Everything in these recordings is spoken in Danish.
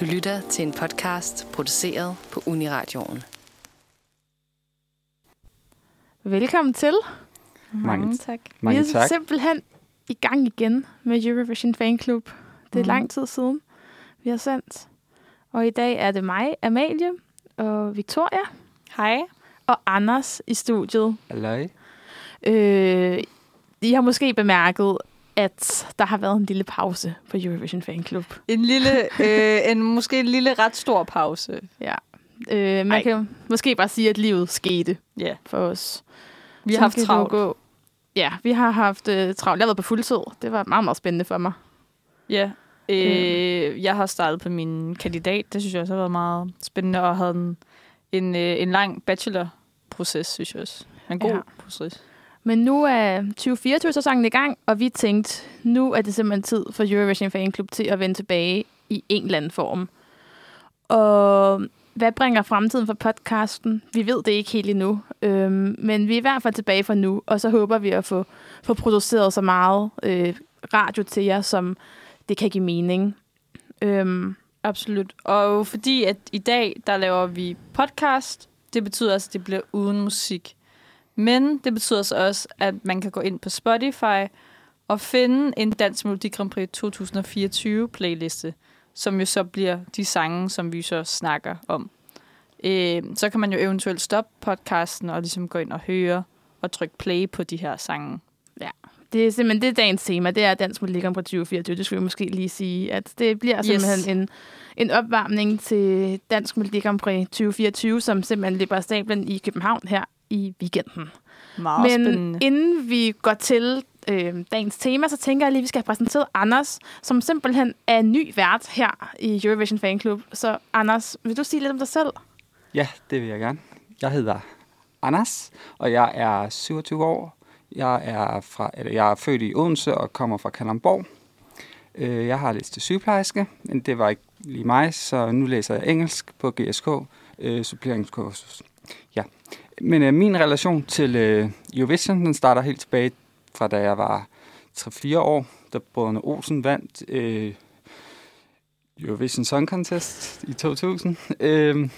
Du lytter til en podcast produceret på Uniradioen. Velkommen til. Mange tak. Mange vi er tak. simpelthen i gang igen med Eurovision Fan Club. Det er Mhm. lang tid siden, vi har sendt. Og i dag er det mig, Amalie og Victoria Hej. og Anders i studiet. Halløj. Øh, I har måske bemærket, at der har været en lille pause på Eurovision Fan Club. En lille, øh, en, måske en lille ret stor pause. Ja. Øh, man Ej. kan måske bare sige, at livet skete Ja. for os. Vi har Sådan haft travlt. Gå. Ja, vi har haft øh, travlt. Jeg har været på fuldtid. Det var meget, meget spændende for mig. Ja. Øh, jeg har startet på min kandidat. Det synes jeg også har været meget spændende. Og havde en, en, øh, en lang bachelorproces, synes jeg også. En god ja. proces. Men nu er 2024-sæsonen i gang, og vi tænkte, nu er det simpelthen tid for Eurovision Fan Club til at vende tilbage i en eller anden form. Og hvad bringer fremtiden for podcasten? Vi ved det ikke helt endnu, øhm, men vi er i hvert fald tilbage for nu, og så håber vi at få, få produceret så meget øh, radio til jer, som det kan give mening. Øhm, Absolut. Og fordi at i dag, der laver vi podcast, det betyder altså, at det bliver uden musik. Men det betyder så også, at man kan gå ind på Spotify og finde en Dansk Melodi Grand Prix 2024 playliste, som jo så bliver de sange, som vi så snakker om. Øh, så kan man jo eventuelt stoppe podcasten og ligesom gå ind og høre og trykke play på de her sange. det er simpelthen det er dagens tema, det er Dansk Melodi Grand Prix 2024. Det skulle vi måske lige sige, at det bliver simpelthen Yes. en, en opvarmning til Dansk Melodi Grand Prix 2024, som simpelthen løber af stablen i København her i weekenden. Meget Men spændende. inden vi går til øh, dagens tema, så tænker jeg lige, at vi skal have præsenteret Anders, som simpelthen er ny vært her i Eurovision Fan Club. Så Anders, vil du sige lidt om dig selv? Ja, det vil jeg gerne. Jeg hedder Anders, og jeg er 27 år. Jeg er, fra, eller jeg er født i Odense og kommer fra Kalamborg. Øh, Jeg har læst til sygeplejerske, men det var ikke lige mig, så nu læser jeg engelsk på GSK, øh, suppleringskursus. Ja. Men øh, min relation til øh, Eurovision, den starter helt tilbage fra da jeg var 3-4 år, da brødrene Olsen vandt øh, Eurovision Song Contest i 2000. Øh,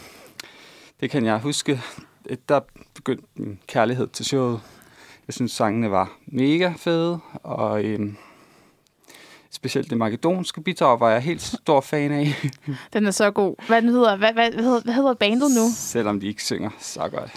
det kan jeg huske. Øh, Der begyndte min kærlighed til showet. Jeg synes, sangene var mega fede, og øhm, specielt det makedonske bidrag var jeg helt stor fan af, Den er så god. Hvad, den hedder, hvad, hvad, hvad, hedder, hvad hedder bandet nu? selvom de ikke synger så godt.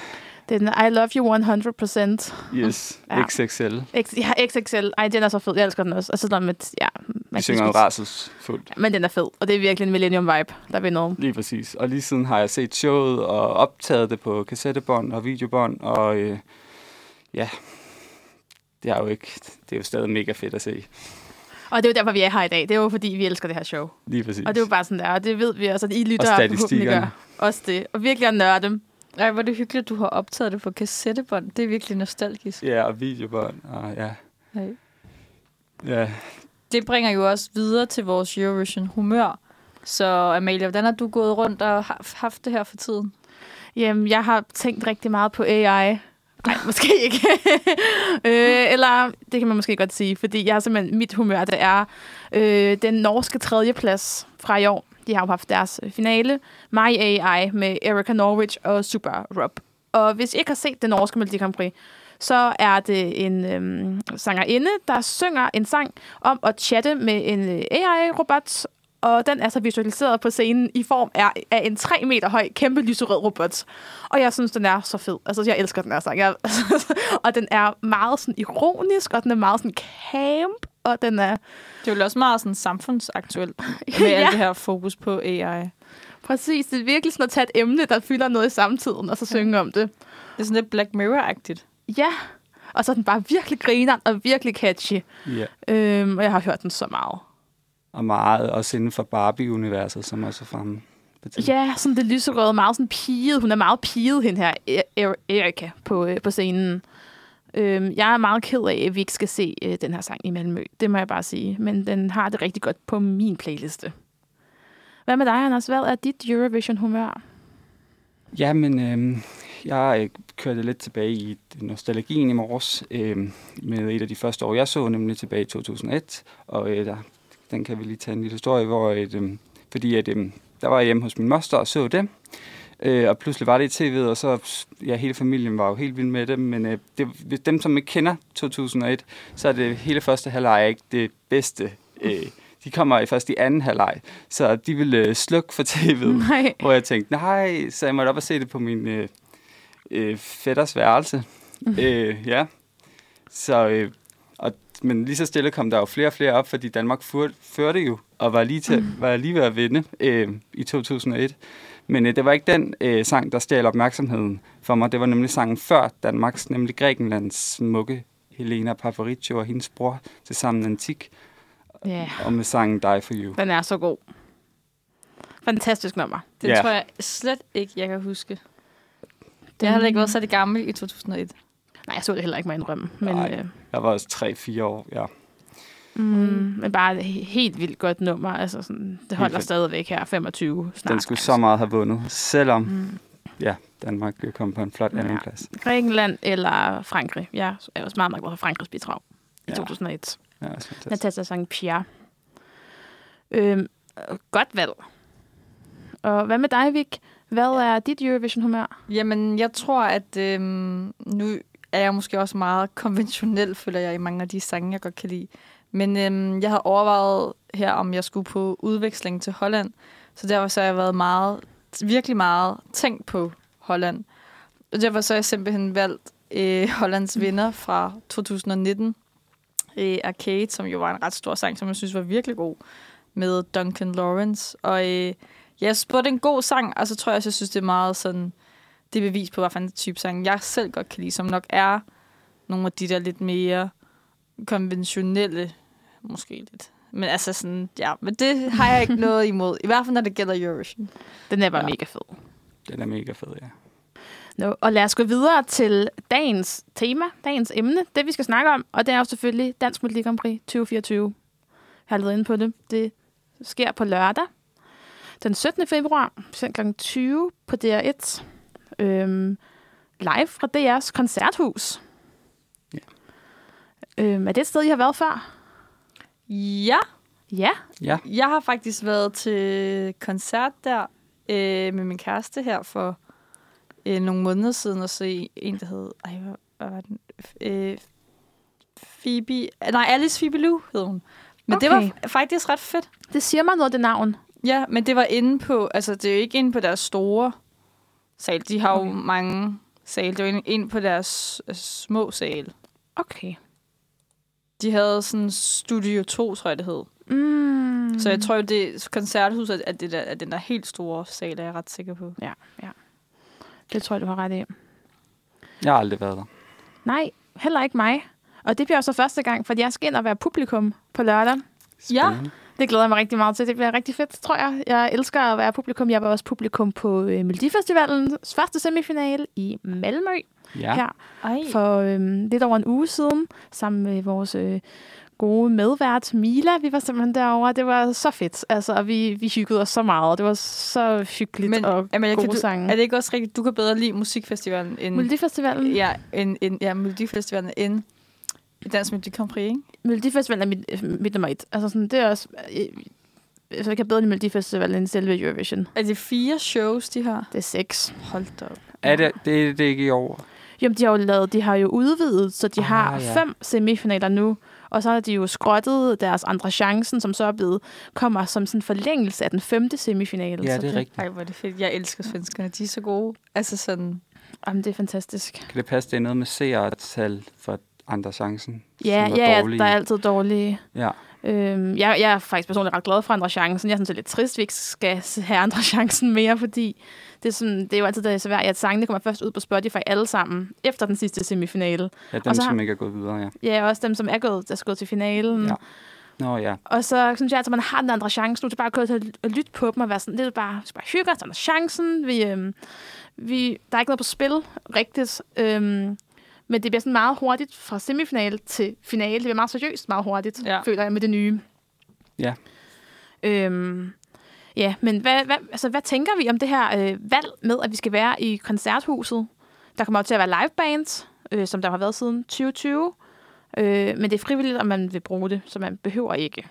Det er den I Love You 100%. Yes, Ja. XXL. X, ja, XXL. Ej, den er så fed. Jeg elsker den også. Og så der med, ja, man synger jo kan rædselsfuldt. Men den er fed, og det er virkelig en Millennium Vibe, der vil noget. Lige præcis. Og lige siden har jeg set showet og optaget det på kassettebånd og videobånd, og øh, ja, det er jo ikke, det er jo stadig mega fedt at se. Og det er jo derfor, vi er her i dag. Det er jo fordi, vi elsker det her show. Lige præcis. Og det er jo bare sådan der, og det ved vi også, at I lytter Og statistikkerne. gør. Også det. Og virkelig at nørde. Ej, hvor er det hyggeligt, at du har optaget det på kassettebånd. Det er virkelig nostalgisk. Ja, og videobånd, og ja. Nej. Ja, Det bringer jo også videre til vores Eurovision humør. Så Amalie, hvordan har du gået rundt og ha- haft det her for tiden? Jamen, jeg har tænkt rigtig meget på AI. Nej, måske ikke. øh, eller, det kan man måske godt sige, fordi jeg har simpelthen, mit humør, det er øh, den norske tredjeplads fra i år. De har jo haft deres øh, finale, My AI, med Erika Norwich og Super Rob. Og hvis I ikke har set den norske Melodi Grand Prix, så er det en øhm, sangerinde, der synger en sang om at chatte med en øh, AI-robot, og den er så visualiseret på scenen i form af, af en 3 meter høj, kæmpe lyserød robot. Og jeg synes, den er så fed. Altså, jeg elsker den her sang. Jeg, og den er meget sådan ironisk, og den er meget sådan camp, og den er Det er jo også meget sådan samfundsaktuelt med Ja. alt det her fokus på AI. præcis, det er virkelig sådan at tage et emne, der fylder noget i samtiden, og så synge om det. Det er sådan lidt Black Mirror-agtigt. Ja, og så er den bare virkelig griner og virkelig catchy. ja. Øhm, og jeg har hørt den så meget. Og meget også inden for Barbie-universet, som også er fremme. Ja, sådan det lyserøde, meget sådan piget. Hun er meget piget, hende her, E- E- Erika, på, øh, på scenen. Øhm, jeg er meget ked af, at vi ikke skal se øh, den her sang i Malmø. Det må jeg bare sige. Men den har det rigtig godt på min playliste. Hvad med dig, Anders? Hvad er dit Eurovision-humør? Jamen, øhm, øh, jeg kørte lidt tilbage i nostalgien i morges øh, med et af de første år, jeg så, nemlig tilbage i 2001. Og øh, der, den kan vi lige tage en lille historie, hvor et, øh, fordi at, øh, der var jeg hjemme hos min moster og så det. Øh, og pludselig var det i tv'et, og så ja, hele familien var jo helt vild med det. Men øh, det, dem, som ikke kender 2001, så er det hele første halvleg ikke det bedste. Øh, de kommer først i anden halvleg, så de ville øh, slukke for tv'et. Nej. Hvor jeg tænkte, nej, så jeg måtte op og se det på min øh, øh, fætters værelse. øh, ja. Så, øh, og, men lige så stille kom der jo flere og flere op, fordi Danmark fur, førte jo, og var lige, til, var lige ved at vinde øh, i 2001. Men øh, det var ikke den øh, sang, der stjal opmærksomheden for mig. Det var nemlig sangen før Danmarks, nemlig Grækenlands smukke Helena Paparizou og hendes bror til sammen Antik, Ja, og med sangen Die For You. den er så god. Fantastisk nummer. Det Ja. tror jeg slet ikke, jeg kan huske. Det har heller ikke været så det gammel i 2001. Nej, jeg så det heller ikke, må jeg indrømme. Men, Nej. øh, Jeg var også 3-4 år, ja. Mm, men bare et he- helt vildt godt nummer. Altså sådan, det holder stadigvæk her, 25 snart. Den skulle så meget have vundet, selvom Mm. ja, Danmark kom på en flot Ja. anden plads. Grækenland eller Frankrig. Jeg er også meget, meget glad for Frankrigs bidrag i Ja. 2001. Ja. Natasha sang Pierre. Øhm, øh, godt valg. Og hvad med dig, Vik? Hvad er dit Eurovision-humør? Jamen, jeg tror, at øhm, nu er jeg måske også meget konventionel, føler jeg, i mange af de sange, jeg godt kan lide. Men øhm, jeg havde overvejet her, om jeg skulle på udveksling til Holland. Så derfor så har jeg været meget, virkelig meget tænkt på Holland. Og derfor så har jeg simpelthen valgt øh, Hollands vinder fra 2019. Øh, Arcade, som jo var en ret stor sang, som jeg synes var virkelig god, med Duncan Lawrence. Og øh, Ja, jeg spurgte en god sang, og så tror jeg også, jeg synes, det er meget sådan, det er bevis på, hvad fanden type sang jeg selv godt kan lide, som nok er nogle af de der lidt mere konventionelle, måske lidt. Men altså sådan, ja, men det har jeg ikke noget imod. I hvert fald, når det gælder Eurovision. Den er bare ja. Mega fed. Den er mega fed, ja. No, og lad os gå videre til dagens tema, dagens emne, det vi skal snakke om, og det er jo selvfølgelig Dansk Melodi Grand Prix 2024. Jeg har lidt inde på det. Det sker på lørdag, den 17. februar, kl. 20 på DR1. Øhm, live fra DR's koncerthus. Ja. Øhm, er det et sted, I har været før? Ja, Ja. Ja, jeg har faktisk været til koncert der øh, med min kæreste her for øh, nogle måneder siden og se en, der hed... Ej, hvad, hvad var den? Øh, Phoebe... Nej, Alice Phoebe Lou hed hun. Men okay. det var faktisk ret fedt. Det siger mig noget, det navn. Ja, men det var inde på... Altså, det er jo ikke inde på deres store sal. De har okay. jo mange sal. Det var inde, inde på deres øh, små sal. Okay. De havde sådan Studio 2, tror jeg, det hed. Mm. Så jeg tror jo, det koncerthuset er, det der, er den der helt store sal, er jeg ret sikker på. Ja, ja. Det tror jeg, du har ret i. jeg har aldrig været der. Nej, heller ikke mig. Og det bliver så første gang, fordi jeg skal ind og være publikum på lørdag. Ja. Det glæder jeg mig rigtig meget til. Det bliver rigtig fedt, tror jeg. Jeg elsker at være publikum. Jeg var også publikum på øh, Melodifestivalens første semifinale i Malmø Ja, her Ej. for øh, lidt over en uge siden, sammen med vores øh, gode medvært Mila. Vi var simpelthen derovre. Det var så fedt. Altså, og vi, vi hyggede os så meget. Det var så hyggeligt Men, og Amalie, gode kan du, sange. er det ikke også rigtigt, du kan bedre lide musikfestivalen end, Melodifestivalen? ja, end, end ja, Melodifestivalen end Dansk Melodi Grand Prix, ikke? Melodifestivalen er mit, øh, mit nummer et. Altså sådan, det er også... Øh, så jeg kan bedre lide Melodifestivalen end selve Eurovision. Er det fire shows, de har? Det er seks. Hold da op. er det, det, er det ikke i år? Jamen, de har jo lavet, de har jo udvidet, så de Ah, har ja. fem semifinaler nu. Og så har de jo skrottet deres andre chancen, som så er blevet, kommer som sådan en forlængelse af den femte semifinale. Ja, så det er rigtigt. Ej, hvor er det fedt. Jeg elsker svenskerne. De er så gode. Altså sådan... Jamen, det er fantastisk. Kan det passe, det er noget med seertal for andre chancen? Ja, ja, dårlige? der er altid dårlige. Ja, Øhm, jeg, jeg er faktisk personligt ret glad for andre chancen. Jeg er sådan set lidt trist, at vi ikke skal have andre chancen mere, fordi det er, sådan, det er jo altid det er svært, at sangene kommer først ud på Spotify alle sammen, efter den sidste semifinale. ja Og dem, så har- som ikke er gået videre, ja. Ja, også dem, som er gået, der er gået til finalen. Ja. Nå ja, Og så synes jeg, at man har den andre chance nu, til bare at gå til at lytte på dem og være sådan, det er bare, vi skal bare hygge os, der er chancen. Vi, øhm, vi, der er ikke noget på spil rigtigt. Øhm, men det bliver sådan meget hurtigt fra semifinale til finale. Det bliver meget seriøst meget hurtigt, Ja. føler jeg med det nye. Ja. Øhm, ja, men hvad, hvad, altså, hvad tænker vi om det her øh, valg med, at vi skal være i koncerthuset? Der kommer jo til at være livebands, øh, som der har været siden 2020. Øh, men det er frivilligt, om man vil bruge det, så man behøver ikke.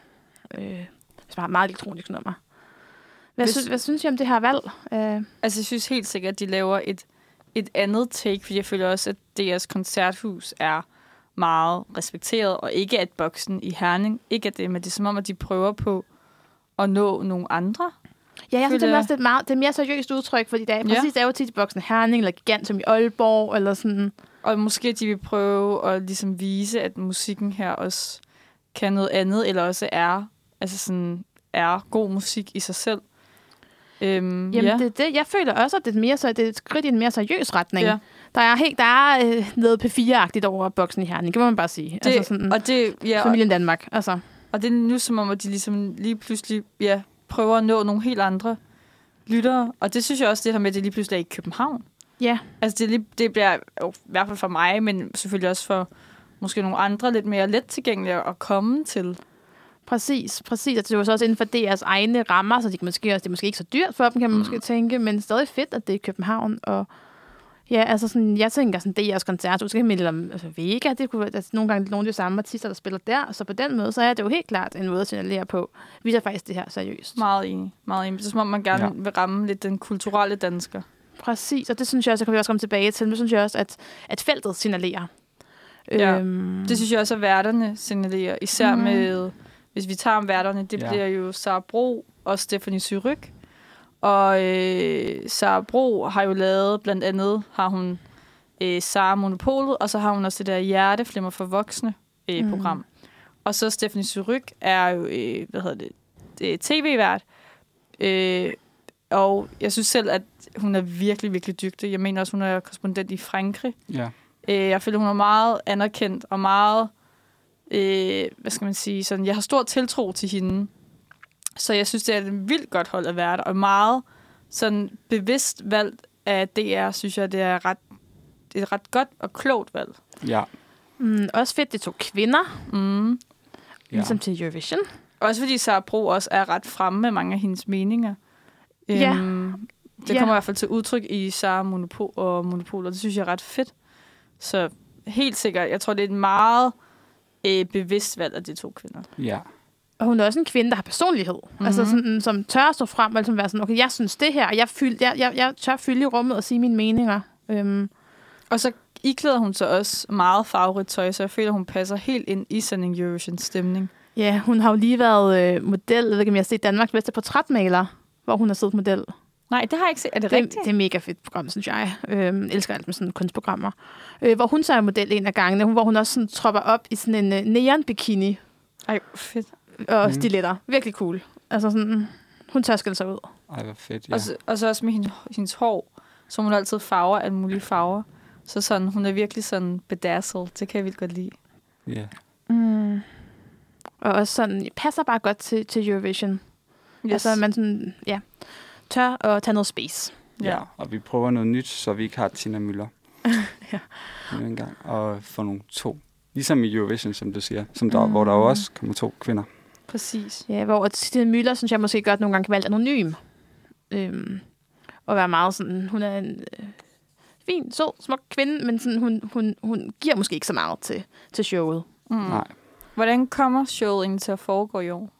Øh, hvis man har et meget elektronisk nummer. Hvad, Hvis- synes, hvad synes I om det her valg? Uh, Altså, jeg synes helt sikkert, at de laver et, et andet take, fordi jeg føler også, at deres koncerthus er meget respekteret, og ikke at boksen i Herning, ikke at det, men det er som om, at de prøver på at nå nogle andre. ja, jeg synes, det er, også, meget, det er mere seriøst udtryk, fordi det er, Ja. præcis, det er jo tit boksen Herning, eller Gigant, som i Aalborg, eller sådan. Og måske de vil prøve at ligesom vise, at musikken her også kan noget andet, eller også er, altså sådan, er god musik i sig selv. Øhm, Jamen, ja. det, det, jeg føler også, at det er, mere, så, det er et skridt i en mere seriøs retning. Ja. Der er, helt, der er øh, noget P4-agtigt over boksen i Herning, det må man bare sige. Det, altså sådan, og det, ja, familien Danmark. Altså. og det er nu som om, at de ligesom lige pludselig ja, prøver at nå nogle helt andre lyttere. Og det synes jeg også, det her med, at det lige pludselig er i København. Ja, Altså, det, det bliver jo, i hvert fald for mig, men selvfølgelig også for måske nogle andre lidt mere let tilgængelige at komme til. Præcis. præcis. Og det jo så også inden for deres egne rammer, så de kan måske også, det er måske ikke så dyrt for dem, kan man mm. måske tænke, men stadig fedt, at det er i København. Og ja, altså sådan, jeg tænker sådan, det er også koncert, så kan melde om altså Vega, det kunne være altså, nogle gange nogle af de samme artister, der spiller der, så på den måde, så er det jo helt klart en måde at signalere på. Vi tager faktisk det her seriøst. Meget enig. Meget enig. Det er som om, man gerne Ja. vil ramme lidt den kulturelle dansker. Præcis, og det synes jeg også, det kan vi også komme tilbage til. Nu synes jeg også, at, at feltet signalerer. Ja, øhm, Det synes jeg også, at værterne signalerer. Især mm. med, hvis vi tager om værterne, det Ja. bliver jo Sara Bro og Stephanie Syryk. Og øh, Sara Bro har jo lavet, blandt andet har hun øh, Sara Monopolet, og så har hun også det der Hjerteflimmer for voksne øh, mm. program. Og så Stephanie Syryk er jo, øh, hvad hedder det, det er tv-vært. Øh, og jeg synes selv, at hun er virkelig, virkelig dygtig. Jeg mener også, hun er korrespondent i Frankrig. Ja. Øh, jeg føler, hun er meget anerkendt og meget, øh, hvad skal man sige, sådan, jeg har stor tiltro til hende. Så jeg synes, det er et vildt godt hold at være der, og meget sådan bevidst valgt af DR, synes jeg, det er ret, det er et ret godt og klogt valg. Ja. mm, også fedt, det tog kvinder, Mm. ja. ligesom til Eurovision. Også fordi Sara Bro også er ret fremme med mange af hendes meninger. Ja. Øhm, det Ja. kommer i hvert fald til udtryk i Sara Monopol og Monopol, og det synes jeg er ret fedt. Så helt sikkert, jeg tror, det er et meget øh, bevidst valg af de to kvinder. Ja. Og hun er også en kvinde, der har personlighed. Mm-hmm. Mhm. Altså sådan, som tør at stå frem og ligesom være sådan, okay, jeg synes det her, og jeg, fyld, jeg, jeg, jeg tør fylde i rummet og sige mine meninger. Øhm, Og så iklæder hun sig også meget farverigt tøj, så jeg føler, hun passer helt ind i sådan en Eurovision-stemning. ja, hun har jo lige været øh, model, jeg ved ikke, om jeg har set Danmarks bedste portrætmaler, hvor hun har siddet model. Nej, det har jeg ikke set. Er det, Det, rigtigt? det er mega fedt program, synes jeg. Øhm, elsker alt med sådan kunstprogrammer. Øh, hvor hun så er model en af gangene, hvor hun også sådan tropper op i sådan en øh, neon-bikini Ej, fedt. og Mm. stiletter. Virkelig cool. Altså sådan, hun tør skille sig ud. Ej, hvor fedt. Ja. Og, så, og så også med hende, hendes hår, så hun altid farver alle mulige farver. Så sådan, hun er virkelig sådan bedazzled. Det kan jeg vildt godt lide. ja. Mm. Og også sådan, passer bare godt til, til Eurovision. Yes. Altså, man sådan, ja, tør at tage noget space. ja. Og vi prøver noget nyt, så vi ikke har Tina Møller. Ja. En gang. Og få nogle to. Ligesom i Eurovision, som du siger. Som der, mm. Hvor der jo også kommer to kvinder. Præcis. Ja, hvor Stine Møller, synes jeg måske godt nogle gange kan være lidt anonym. Øhm, og være meget sådan, hun er en øh, fin, sød, smuk kvinde, men sådan, hun, hun, hun giver måske ikke så meget til, til showet. Mm. Nej. Hvordan kommer showet egentlig til at foregå i år?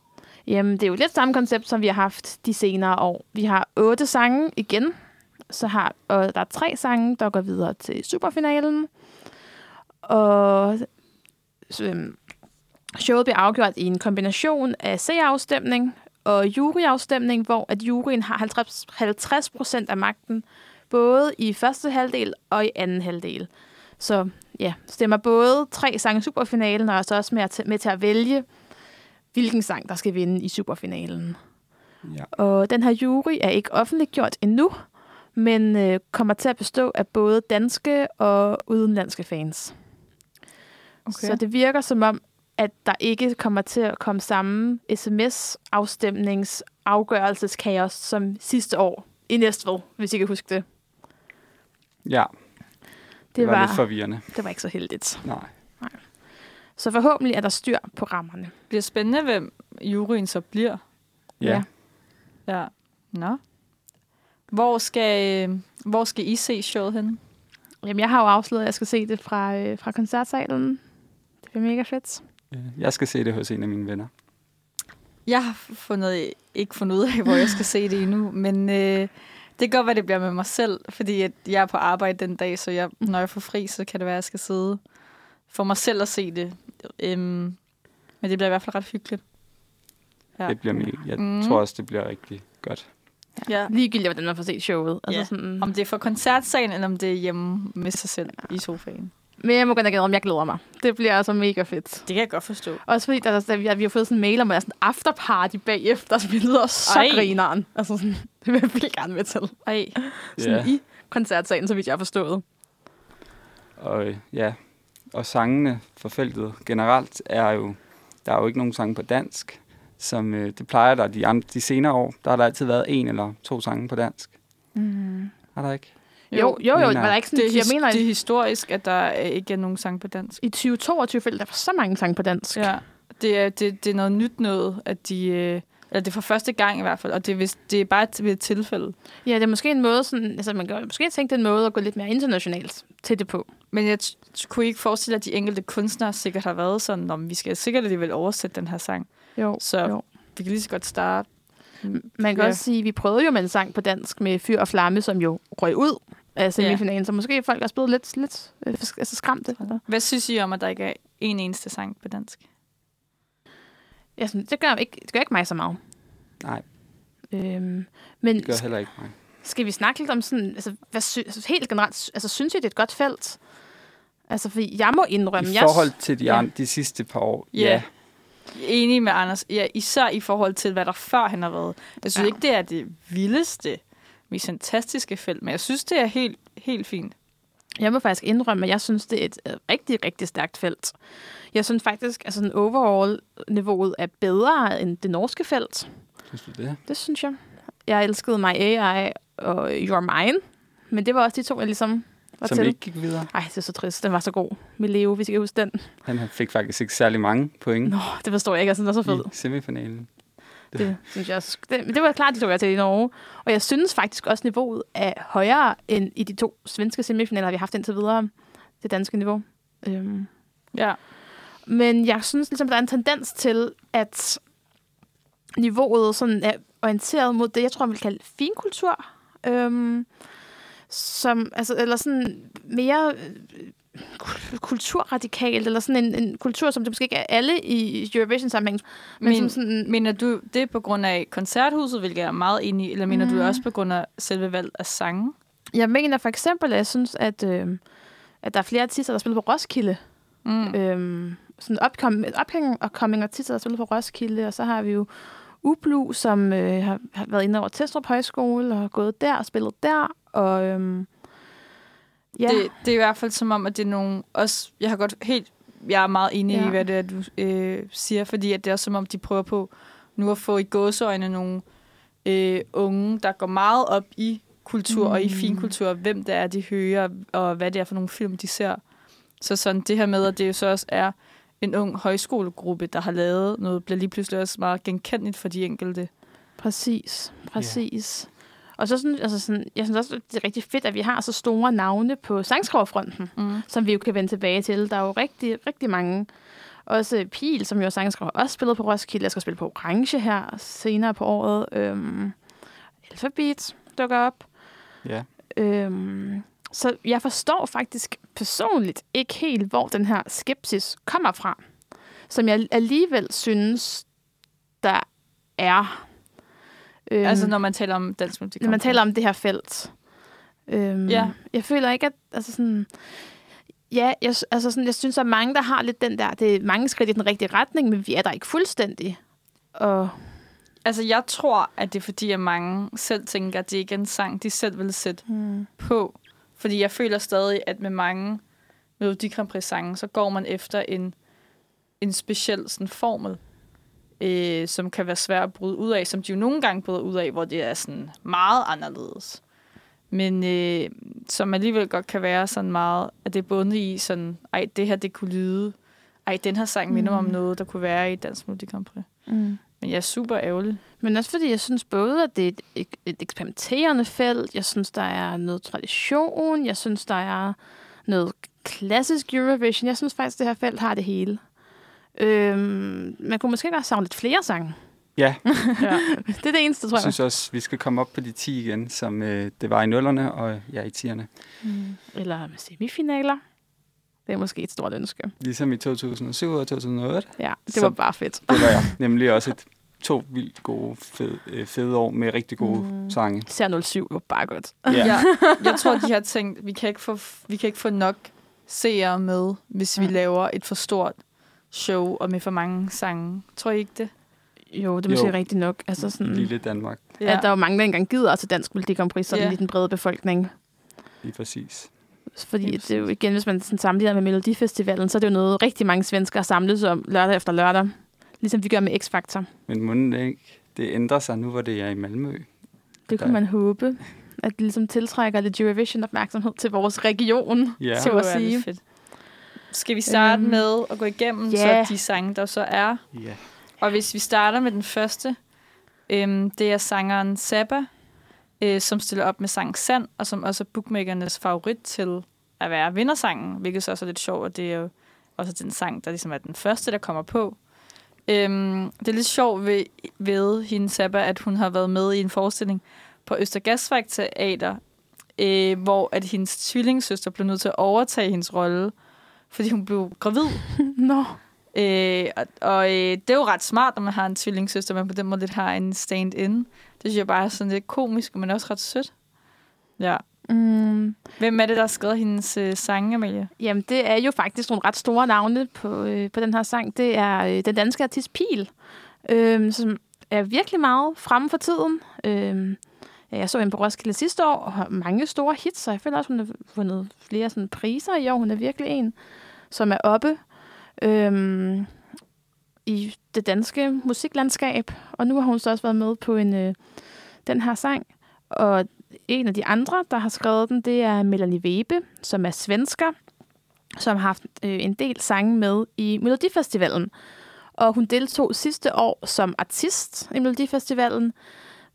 Jamen, det er jo lidt samme koncept, som vi har haft de senere år. Vi har otte sange igen, så har, og der er tre sange, der går videre til superfinalen. Og så, øhm, showet bliver afgjort i en kombination af seerafstemning og juryafstemning, hvor at juryen har 50, 50 procent af magten, både i første halvdel og i anden halvdel. Så ja, stemmer både tre sange i superfinalen, og er så også med, at, med til at vælge, hvilken sang, der skal vinde i superfinalen. Ja. Og den her jury er ikke offentliggjort endnu, men øh, kommer til at bestå af både danske og udenlandske fans. Okay. Så det virker som om, at der ikke kommer til at komme samme sms-afstemningsafgørelseskaos som sidste år i Næstved, hvis I kan huske det. Ja, Det, det var, var, lidt forvirrende. det var ikke så heldigt. Nej. Så forhåbentlig er der styr på rammerne. Det bliver spændende, hvem juryen så bliver. Ja. Ja. Ja. Nå. Hvor skal, øh, hvor skal I se showet henne? Jamen, jeg har jo afsløret, at jeg skal se det fra, øh, fra koncertsalen. Det bliver mega fedt. ja. Jeg skal se det hos en af mine venner. Jeg har fundet ikke fundet ud af, hvor jeg skal se det endnu. Men øh, det kan godt være, det bliver med mig selv, fordi at jeg er på arbejde den dag, så jeg, når jeg får fri, så kan det være, at jeg skal sidde for mig selv at se det. Øhm, men det bliver i hvert fald ret hyggeligt. Ja. Det bliver mig. Jeg Mm. tror også, det bliver rigtig godt. Ja. Ligegyldigt, hvordan man får set showet. Altså Ja. sådan, Om det er for koncertsalen, eller om det er hjemme med sig selv i sofaen. Men jeg må godt om jeg glæder mig. Det bliver altså mega fedt. Det kan jeg godt forstå. Også fordi, der, der, vi, har, vi har fået sådan en mail om, at der er sådan en afterparty bagefter, så vi lyder så Ej. grineren. Altså sådan, det vil jeg virkelig gerne med til. Ej, Sådan Ja. i koncertsalen, så vidt jeg har forstået. Og ja, og sangene for feltet generelt er jo, der er jo ikke nogen sange på dansk, som øh, det plejer der de, andre, de senere år. Der har der altid været en eller to sange på dansk. Mm. Har der ikke? Jo, jo, jo, men der er jeg. ikke sådan, det jeg mener, det er historisk, at der ikke er nogen sang på dansk. i 2022 feltet, der var så mange sange på dansk. Ja, det er, det, det er noget nyt noget, at de... Øh, eller det er for første gang i hvert fald, og det er, vist, det er bare et, ved et tilfælde. Ja, det er måske en måde, sådan, altså man kan måske tænke, det er en måde at gå lidt mere internationalt til det på. Men jeg t- kunne ikke forestille, at de enkelte kunstnere sikkert har været sådan, om vi skal sikkert alligevel oversætte den her sang. Jo, Så jo. vi kan lige så godt starte. Man kan Ja. også sige, at vi prøvede jo med en sang på dansk med Fyr og Flamme, som jo røg ud af semifinalen, så måske er folk også blevet lidt, lidt øh, altså skræmte. Eller? Hvad synes I om, at der ikke er en eneste sang på dansk? Ja, sådan, det, gør ikke, det gør ikke mig så meget. Nej, Øhm, men det gør heller ikke mig. skal vi snakke lidt om sådan, altså, hvad sy- altså, helt generelt, altså, synes I, det er et godt felt? Altså, fordi jeg må indrømme, I jeg, forhold til de, ja. andre, de sidste par år, Ja. ja. Enig med Anders. Ja, især i forhold til, hvad der før han har været. Jeg synes Ja. ikke, det er det vildeste, mest fantastiske felt, men jeg synes, det er helt, helt fint. jeg må faktisk indrømme, at jeg synes, det er et øh, rigtig, rigtig stærkt felt. Jeg synes faktisk, at altså, overall-niveauet er bedre end det norske felt. Synes du det? Det synes jeg. Jeg elskede My AI og You're Mine, men det var også de to, jeg ligesom var Som til. ikke gik videre. Ej, det er så trist. Den var så god. Mileo, vi skal huske den. Han fik faktisk ikke særlig mange point Nå, det forstår jeg ikke. Synes, den er så fed. i semifinalen. Det synes jeg også. Det, det var klart, de tog jeg til i Norge. Og jeg synes faktisk også, niveauet er højere end i de to svenske semifinaler, vi har haft indtil videre. Det danske niveau. Øhm. Ja. Men jeg synes ligesom, der er en tendens til, at niveauet sådan er orienteret mod det, jeg tror, man vil kalde finkultur. Øhm, som, altså, eller sådan mere øh, kul- kulturradikalt, eller sådan en, en kultur, som det måske ikke er alle i Eurovision-sammenhæng, men, Men- som sådan, Mener du det på grund af koncerthuset, hvilket jeg er meget enig i, eller mener mm. du også på grund af selve valg af sange? Jeg mener for eksempel, at jeg synes, at, øh, at der er flere artister, der spiller på Roskilde. Mm. Øhm, sådan upcoming, upcoming og coming artister, der spiller på Roskilde. Og så har vi jo Ublu, som øh, har, har været inde over Testrup Højskole og har gået der og spillet der. Og øhm, ja, Det, det er i hvert fald som om, at det er nogle... Også, jeg har godt helt... Jeg er meget enig ja. I, hvad det er, du øh, siger, fordi at det er som om, de prøver på nu at få i gåseøjne nogle øh, unge, der går meget op i kultur mm. og i Mm. finkultur, hvem det er, de hører, og hvad det er for nogle film, de ser. Så sådan det her med, at det jo så også er en ung højskolegruppe, der har lavet noget, bliver lige pludselig også meget genkendeligt for de enkelte. præcis. Præcis. Og så synes, altså sådan, jeg synes også, det er rigtig fedt, at vi har så store navne på sangskriverfronten. Mm. som vi jo kan vende tilbage til. Der er jo rigtig, rigtig mange. Også Pil, som jo er sangskriver, også spillet på Roskilde. Jeg skal spille på Orange her senere på året. Øhm, Alphabet dukker op. Ja. Øhm, så jeg forstår faktisk personligt ikke helt, hvor den her skepsis kommer fra. Som jeg alligevel synes, der er. Øhm, Altså når man taler om dansk musik. når man taler om det her felt. Øhm, Ja. Jeg føler ikke, at... Altså sådan, ja, jeg, altså sådan, jeg synes, at mange, der har lidt den der... Det er mange skridt i den rigtige retning, men vi er der ikke fuldstændig. Og Altså, jeg tror, at det er fordi, at mange selv tænker, at det ikke er en sang, de selv vil sætte hmm, på. Fordi jeg føler stadig, at med mange Melodi Grand Prix sange, så går man efter en, en speciel sådan, formel, øh, som kan være svær at bryde ud af, som de jo nogle gange bryder ud af, hvor det er sådan meget anderledes. Men øh, som alligevel godt kan være sådan meget, at det er bundet i sådan, ej, det her, det kunne lyde, ej, den her sang minder mig om Mm. noget, der kunne være i Dansk Melodi Grand Prix. mm. Men jeg er super ærgerlig. Men også fordi jeg synes både, at det er et, et, et eksperimenterende felt. Jeg synes, der er noget tradition. Jeg synes, der er noget klassisk Eurovision. Jeg synes faktisk, det her felt har det hele. Øhm, man kunne måske godt savne lidt flere sange. Ja, ja. Det er det eneste, tror jeg jeg. synes også, vi skal komme op på de 10 igen, som øh, det var i nullerne og ja, i 10'erne. Mm. Eller semifinaler. Det er måske et stort ønske. Ligesom i 2007 og 2008. Ja, det var bare fedt. Det var jeg. Nemlig også et to vildt gode, fede, øh, fede år med rigtig gode Mm. sange. Især 07 var bare godt. Ja. Ja, jeg tror, de har tænkt, vi kan ikke få, vi kan ikke få nok seere med, hvis vi Mm. laver et for stort show og med for mange sange. Tror I ikke det? Jo, det er måske Jo. rigtigt nok. Altså sådan, Lille Danmark, ja. at der er jo mange, der engang gider til Dansk Melodi Grand Prix, sådan Ja. i den brede befolkning. lige præcis. Fordi Lige det er jo igen, hvis man sådan sammenligner med Melodifestivalen, så er det jo noget, rigtig mange svenskere samles om lørdag efter lørdag. Ligesom vi gør med X-Factor. Men må det ikke, det ændrer sig nu, hvor det er i Malmø. Det kunne man håbe, at det ligesom tiltrækker lidt Eurovision-opmærksomhed til vores region, Ja. så Det at var sige. lidt fedt. Skal vi starte Øhm, med at gå igennem ja. så de sange, der så er? Ja. Og hvis vi starter med den første, øhm, det er sangeren Sabba, øh, som stiller op med sang Sand, og som også er bookmakernes favorit til at være vindersangen, hvilket så også er lidt sjovt, og det er jo også den sang, der ligesom er den første, der kommer på. Øhm, det er lidt sjovt ved, ved hende Sabba, at hun har været med i en forestilling på Østergasværk Teater, øh, hvor at hendes tvillingssøster blev nødt til at overtage hendes rolle, fordi hun blev gravid. Nå, Øh, og og øh, det er jo ret smart, når man har en tvillingssøster, man på den måde lidt har en stand-in. Det synes jeg bare er sådan lidt komisk, men også ret sødt. Ja. mm, Hvem er det, der har skrevet hendes øh, sange, Amalie? jamen det er jo faktisk nogle ret store navne på, øh, på den her sang. Det er øh, den danske artist Pil, øh, som er virkelig meget fremme for tiden. Øh, jeg så hende på Roskilde sidste år, og har mange store hits, og jeg føler også, hun har vundet flere sådan, priser i år. Hun er virkelig en, som er oppe øhm, i det danske musiklandskab. Og nu har hun så også været med på en, øh, den her sang. Og en af de andre, der har skrevet den, det er Melanie Webe, som er svensker, som har haft øh, en del sange med i Melodifestivalen. Og hun deltog sidste år som artist i Melodifestivalen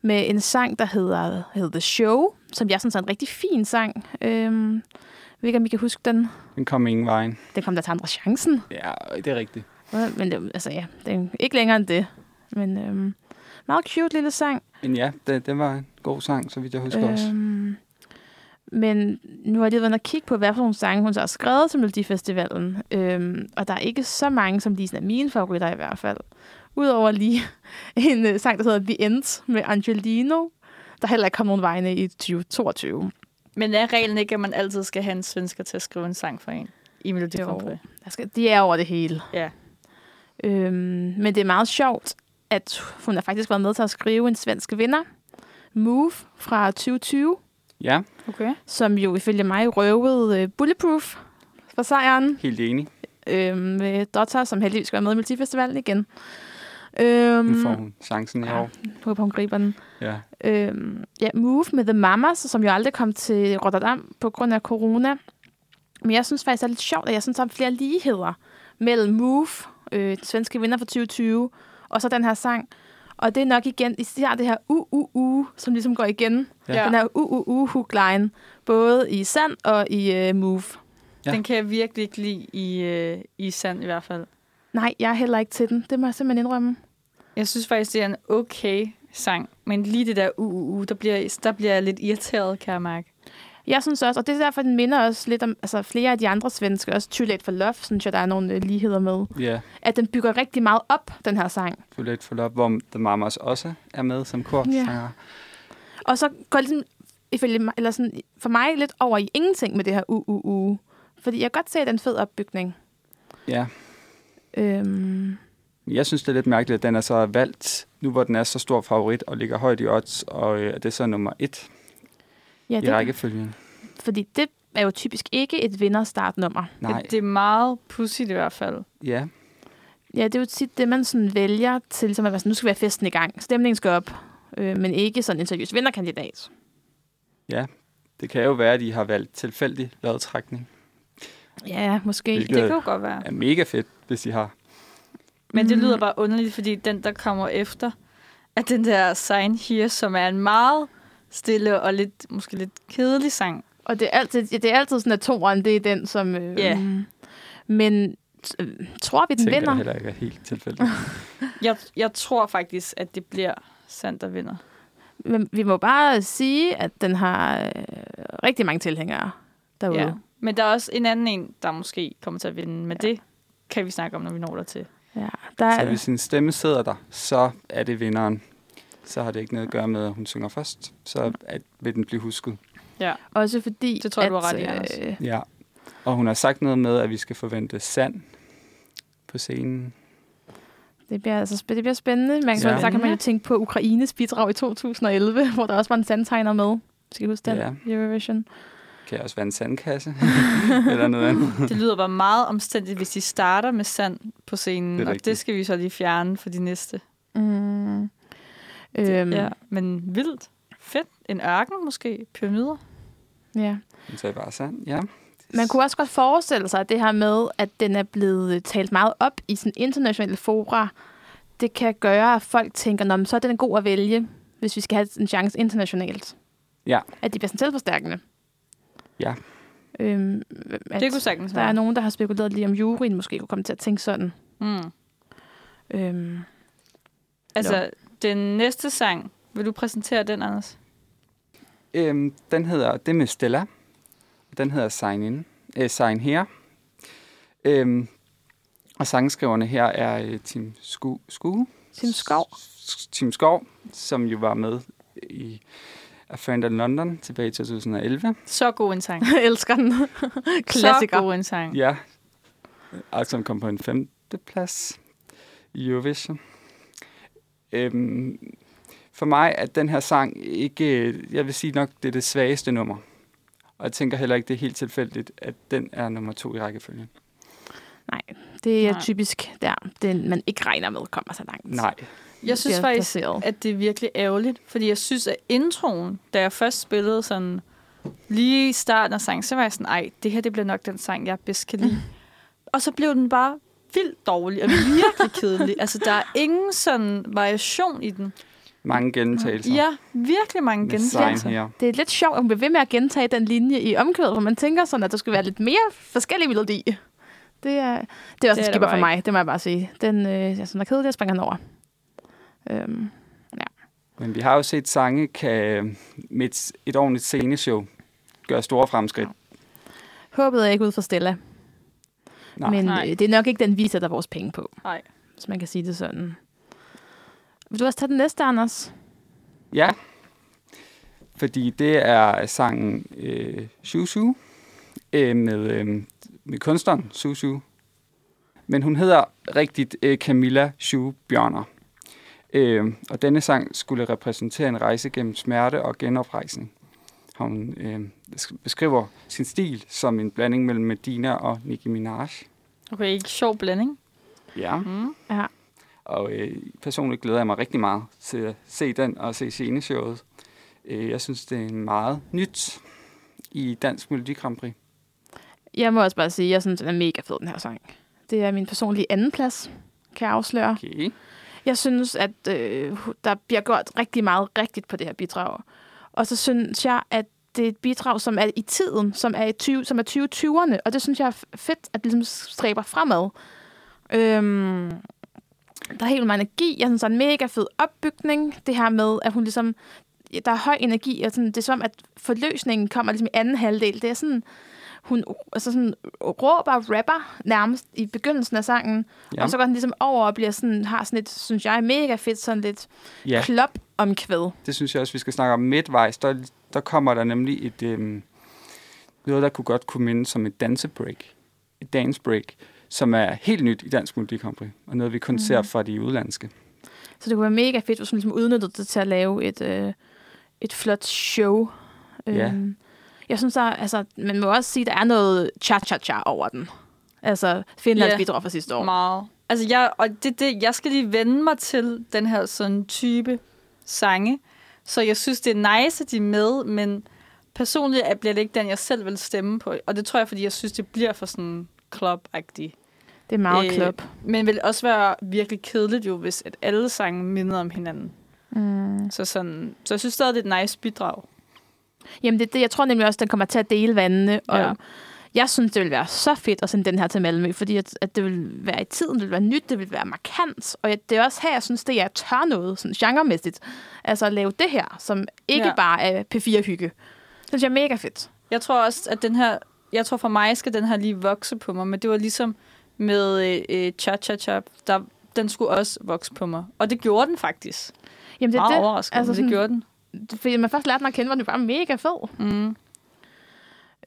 med en sang, der hedder, hedder The Show, som jeg synes er en rigtig fin sang. Øhm, ved ikke, om I kan huske den. Den kom ingen vejen. Den kom der til andre chancen. Ja, det er rigtigt. Men det, altså, ja, det er ikke længere end det. Men øhm, meget cute lille sang. Men ja, det, det var en god sang, så vidt jeg husker øhm. også. Men nu har jeg lige været og kigge på, hvad for nogle sange hun så har skrevet til Melodifestivalen. Øhm, og der er ikke så mange, som lige sådan er mine favoritter i hvert fald. Udover lige en øh, sang, der hedder The End med Angelino, der heller ikke kom nogen vegne i 2022. Men er reglen ikke, at man altid skal have en svensker til at skrive en sang for en i Melodi. Grand Prix? De er over det hele. Ja. Øhm, men det er meget sjovt, at hun har faktisk været med til at skrive en svensk vinder, Move fra 2020, Ja, Okay. som jo ifølge mig røvede uh, Bulletproof for sejren. helt enig. Øhm, med Dotter, som heldigvis skal være med i Multifestivalen igen. Øhm, Nu får hun chancen i ja. år. håber, hun griber den. Ja. Øhm, ja, Move med The Mamas, som jo aldrig kom til Rotterdam på grund af corona. Men jeg synes faktisk, det er lidt sjovt, at jeg synes, der er flere ligheder mellem Move, øh, den svenske vinder for 2020, og så den her sang. Og det er nok igen, især det her u u u som ligesom går igen. Ja. Den her u u u hookline, både i Sand og i øh, Move. Ja. Den kan jeg virkelig ikke lide i, øh, i sand i hvert fald. Nej, jeg er heller ikke til den. Det må jeg simpelthen indrømme. Jeg synes faktisk, det er en okay sang. Men lige det der uh, uh, uh, der bliver, der bliver jeg lidt irriteret, kan jeg mærke. Jeg synes også, og det er derfor, den minder også lidt om altså flere af de andre svenske, også Too Late for Love, synes jeg, der er nogle øh, ligheder med. Ja, At den bygger rigtig meget op, den her sang. for lidt for op, hvor The Mamas også er med som korsanger. Ja. Og så går det ligesom, ifølge eller sådan, for mig lidt over i ingenting med det her u u u Fordi jeg kan godt se, at det er en fed opbygning. ja. Øhm, Jeg synes, det er lidt mærkeligt, at den er så valgt, nu hvor den er så stor favorit og ligger højt i odds, og øh, det så er nummer et ja, i det, rækkefølgen. fordi det er jo typisk ikke et vinderstartnummer. Nej, Det er meget pudsigt i hvert fald. ja. Ja, det er jo tit det, man sådan vælger til, som at være sådan, nu skal vi have festen i gang. Stemningen skal op. Øh, men ikke sådan en seriøs vinderkandidat. Ja, det kan jo være, at de har valgt tilfældig lodtrækning. Ja, måske. Hvilket- Det kan jo godt være. er mega fedt, hvis de har. Men det Mm. lyder bare underligt, fordi den, der kommer efter, er den der Sign Here, som er en meget stille og lidt, måske lidt kedelig sang. Og det er altid, ja, det er altid sådan, at toeren, det er den, som... Øh, Ja. Men tror vi, den tænker vinder. jeg heller ikke er helt tilfældigt. Jeg, jeg tror faktisk, at det bliver Sand, der vinder. Men vi må bare sige, at den har øh, rigtig mange tilhængere derude. Ja. Men der er også en anden en, der måske kommer til at vinde. Men ja. det kan vi snakke om, når vi når der til. Ja, der Så hvis en stemme sidder der, så er det vinderen. Så har det ikke noget at gøre med, at hun synger først. Så at, vil den blive husket. Ja. også fordi, Det tror jeg, at, du har ret i, Anders. øh, Ja. Og hun har sagt noget med, at vi skal forvente sand på scenen. det, bliver, altså, det bliver spændende. Man, Ja. ja. Så kan man jo tænke på Ukraines bidrag i 2011, hvor der også var en sandtegner med. Skal I huske den? Ja. Eurovision. Kan jeg også være en sandkasse? Eller noget andet. Det lyder bare meget omstændigt, hvis de starter med sand på scenen. Det er og rigtigt. det skal vi så lige fjerne for de næste. Mm. Øhm. Ja, men vildt. Fedt. En ørken måske. Pyramider. ja. Hun sagde bare sand, ja. Man kunne også godt forestille sig, at det her med, at den er blevet talt meget op i sådan internationale fora, det kan gøre, at folk tænker, Nå, men så er den god at vælge, hvis vi skal have en chance internationalt. Ja. At de bliver sådan selvforstærkende. Ja. Øhm, at Det kunne sagtens der er nogen, der har spekuleret lige om juryen måske kunne komme til at tænke sådan. Mm. Øhm, Altså, den næste sang, vil du præsentere den, Anders? Øhm, den hedder, det er med Stella. Den hedder Sign In. Øh, Sign Here. Øhm, og sangskriverne her er øh, Tim Sku, Sku, Tim Skov. Tim Skov, som jo var med i A Friend in London tilbage i 2011. Så god en sang. Jeg elsker den. Så Klassiker. god en sang. Ja, som kom på en femte plads i Eurovision. Øhm, for mig er den her sang ikke, jeg vil sige nok, det er det svageste nummer. Og jeg tænker heller ikke, det er helt tilfældigt, at den er nummer to i rækkefølgen. Nej, det er Nej. typisk der, den man ikke regner med kommer så langt. Nej, Jeg synes Bliver faktisk, placeret. at det er virkelig ærgerligt, fordi jeg synes, at introen, da jeg først spillede sådan lige i starten af sangen, så var jeg sådan, ej, det her det bliver nok den sang, jeg bedst kan lide. Og så blev den bare vildt dårlig og virkelig kedelig. Altså, der er ingen sådan variation i den. mange gentagelser. Ja, virkelig mange med gentagelser. Det er lidt sjovt, at hun bliver ved med at gentage den linje i omkvædet, hvor man tænker sådan, at der skal være lidt mere forskellig melodi. Det er, det er også Det er en der skipper for mig, det må jeg bare sige. Den øh, jeg synes, den er kedelig, jeg springer den over. Øhm, Men vi har jo set sange kan med et, et ordentligt sceneshow gøre store fremskridt. håbet er ikke ud for Stella, Nej. men Nej. øh, det er nok ikke den, vi sætter vores penge på, Nej. hvis man kan sige det sådan. Vil du også tage den næste, Anders? Ja, fordi det er sangen øh, Shu Shu øh, med, øh, med kunstneren Shu Shu. Men hun hedder rigtigt øh, Camilla Shu Bjørner. Øh, og denne sang skulle repræsentere en rejse gennem smerte og genoprejsning. Hun øh, beskriver sin stil som en blanding mellem Medina og Nicki Minaj. Okay, ikke sjov blanding. Ja. Mm. Ja. Og øh, personligt glæder jeg mig rigtig meget til at se den og se sceneshowet. Øh, jeg synes, det er meget nyt i Dansk Melodi Grand Prix. Jeg må også bare sige, at jeg synes, den er mega fed, den her sang. Det er min personlige anden plads, kan jeg afsløre. Okay. Jeg synes, at øh, der bliver gjort rigtig meget rigtigt på det her bidrag. Og så synes jeg, at det er et bidrag, som er i tiden, som er, i 20, som er 2020'erne. Og det synes jeg er fedt, at det ligesom stræber fremad. Øhm, der er helt meget energi. Jeg synes, der er en mega fed opbygning. Det her med, at hun ligesom... Der er høj energi, og sådan, det er som, at forløsningen kommer ligesom i anden halvdel. Det er sådan, hun altså sådan, råber rapper nærmest i begyndelsen af sangen, Ja. og så går den ligesom over og bliver sådan, har sådan et, synes jeg, mega fedt, sådan lidt ja, klop om kvæd. det synes jeg også, vi skal snakke om midtvejs. Der, der kommer der nemlig et, øhm, noget, der kunne godt kunne minde som et dansebreak. Et dance break, som er helt nyt i Dansk Melodi og noget, vi kun mm. ser fra de udlandske. Så det kunne være mega fedt, hvis hun ligesom udnyttede det til at lave et, øh, et flot show. Ja. Øhm, jeg synes, der, altså, man må også sige, at der er noget cha-cha-cha over den. Altså, Finlands yeah. bidrag fra sidste år. Meget. Altså, jeg, og det, det, jeg skal lige vende mig til den her sådan type sange. Så jeg synes, det er nice, at de er med, men personligt er- bliver det ikke den, jeg selv vil stemme på. Og det tror jeg, fordi jeg synes, det bliver for sådan club-agtigt. Det er meget Øh. Men vil også være virkelig kedeligt jo, hvis at alle sange minder om hinanden. Mm. Så, sådan, så jeg synes stadig, det er et nice bidrag. Jamen, det, det, jeg tror nemlig også, den kommer til at dele vandene. Og Ja. Jeg synes, det ville være så fedt at sende den her til Malmø, fordi at, at det vil være i tiden, det vil være nyt, det vil være markant. Og jeg, det er også her, jeg synes, det er tør noget, sådan genremæssigt. Altså at lave det her, som ikke Ja. bare er P4-hygge. Det synes jeg er mega fedt. Jeg tror også, at den her... Jeg tror for mig skal den her lige vokse på mig, men det var ligesom med øh, øh, Cha Cha Cha, der, den skulle også vokse på mig. Og det gjorde den faktisk. Jamen, Det Meget er det. overraskende, Altså men det sådan- gjorde den. Fordi man først lærte den at kende, var den bare mega fed. Mm.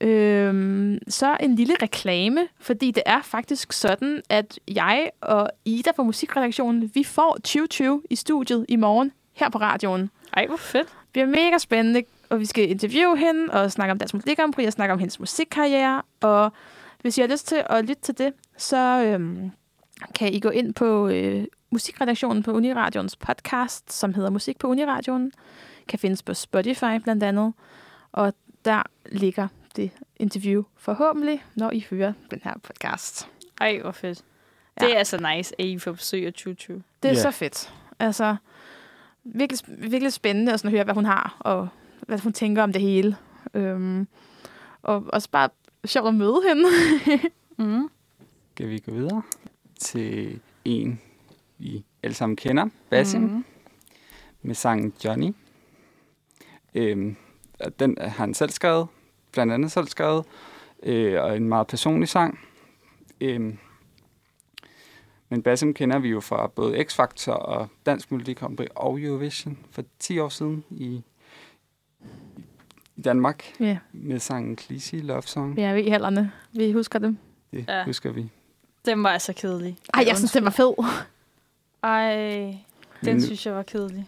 Øhm, så en lille reklame, fordi det er faktisk sådan, at jeg og Ida fra Musikredaktionen, vi får 2020 i studiet i morgen her på radioen. Ej, hvor fedt. Det bliver mega spændende, og vi skal interviewe hende og snakke om deres musikkampri og snakke om hendes musikkarriere. Og hvis I har lyst til at lytte til det, så øhm, kan I gå ind på øh, musikredaktionen på Uniradions podcast, som hedder Musik på Uniradioen. Kan findes på Spotify blandt andet. Og der ligger det interview forhåbentlig, når I hører den her podcast. Ej, hvor fedt. Ja. Det er altså nice, at I får besøg af 2020. Det er Ja. så fedt. Altså, virkelig, virkelig spændende at, sådan at høre, hvad hun har, og hvad hun tænker om det hele. Øhm, og også bare sjovt at møde hende. Mm. Skal vi gå videre til en, vi alle sammen kender, Basim. Mm. med sangen Johnny. Og den har han selv skrevet, blandt andet selv skrevet, øh, og en meget personlig sang. Øhm, men Basim kender vi jo fra både X-Factor og Dansk Melodi Grand Prix og Eurovision for 10 år siden i, i Danmark ja, med sangen Clissy Love Song. vi er ved i hallerne. Vi husker dem. Det Ja. husker vi. Den var altså kedelig. Ej, jeg synes, den var fed. Ej, den Men- synes jeg var kedelig.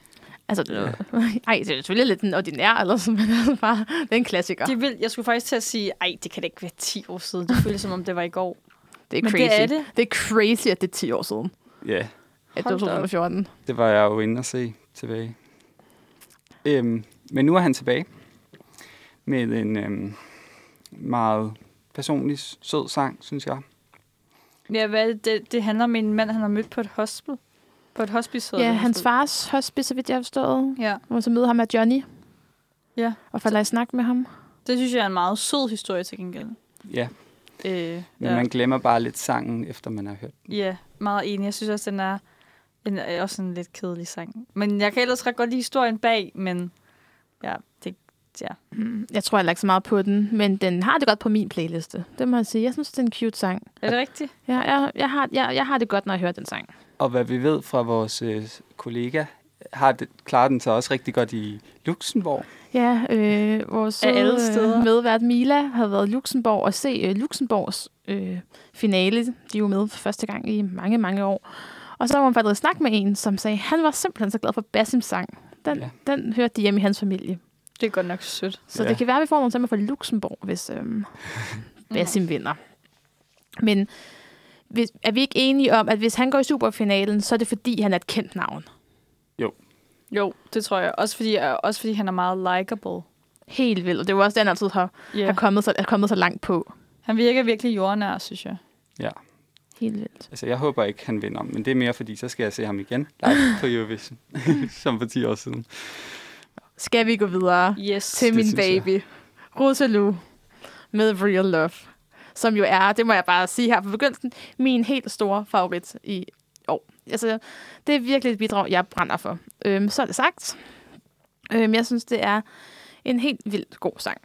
Altså, det var, ej, det er selvfølgelig lidt den ordinær, eller sådan, men det er bare, det er en klassiker. Det vil, jeg skulle faktisk til at sige, ej, det kan da ikke være 10 år siden. Det føles som om, det var i går. det er men crazy. det er det. det er crazy, at det er 10 år siden. Ja, At Hold det var da op. 2014. det var jeg jo inde og se tilbage. Øhm, men nu er han tilbage med en øhm, meget personlig, sød sang, synes jeg. Ja, hvad det? det? Det handler om en mand, han har mødt på et hospital. På et hospice. Ja, det, hans fars hospice, så vidt jeg har forstået. Ja, Og så møder ham af Johnny. Ja. Og falder i snak med ham. det synes jeg er en meget sød historie til gengæld. Ja, Øh, men ja. man glemmer bare lidt sangen, efter man har hørt den. ja, meget enig. Jeg synes også, den er, en, også en lidt kedelig sang. Men jeg kan ellers ret godt lide historien bag, men ja, det, ja. Jeg tror heller ikke så meget på den, men den har det godt på min playliste. Det må jeg sige. Jeg synes, det er en cute sang. Er det rigtigt? Ja, jeg, jeg, har, jeg, jeg har det godt, når jeg hører den sang. Og hvad vi ved fra vores øh, kollega, har det, klarer den sig også rigtig godt i Luxembourg. Ja, øh, vores Af alle søde, steder. øh, medvært Mila har været i Luxembourg og se øh, Luxembourgs øh, finale. De er jo med for første gang i mange, mange år. Og så var hun faktisk snak med en, som sagde, at han var simpelthen så glad for Basims sang. Den, Ja. den hørte de hjemme i hans familie. Det er godt nok sødt. Så Ja. det kan være, at vi får nogle stemmer fra Luxembourg, hvis øhm, Basim vinder. Men hvis, er vi ikke enige om, at hvis han går i superfinalen, så er det fordi, han er et kendt navn? Jo, det tror jeg. Også fordi, også fordi han er meget likable. Helt vildt. Og det er jo også det, han altid har, yeah. har kommet, så, er kommet så langt på. Han virker virkelig jordnær, synes jeg. Ja, Helt vildt. altså jeg håber ikke, han vinder, men det er mere fordi, så skal jeg se ham igen live på Eurovision, som for 10 år siden. Skal vi gå videre Yes. til Det min baby, Rosalou, med Real Love. Som jo er, det må jeg bare sige her på begyndelsen, min helt store favorit i år. Altså, det er virkelig et bidrag, jeg brænder for. Øhm, så er det sagt. Øhm, jeg synes, det er en helt vildt god sang.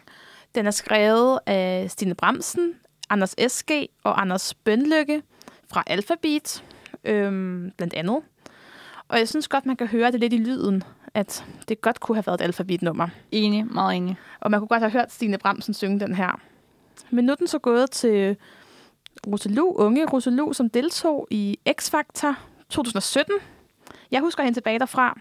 Den er skrevet af Stine Bremsen, Anders S.G. og Anders Bønlykke fra Alphabet, øhm, blandt andet. Og jeg synes godt, man kan høre det lidt i lyden, at det godt kunne have været et alfabetnummer. Enig, meget enig. Og man kunne godt have hørt Stine Bremsen synge den her. Men nu er den så gået til Rosalou, unge Rosalou, som deltog i X-Factor 2017. Jeg husker hende tilbage derfra,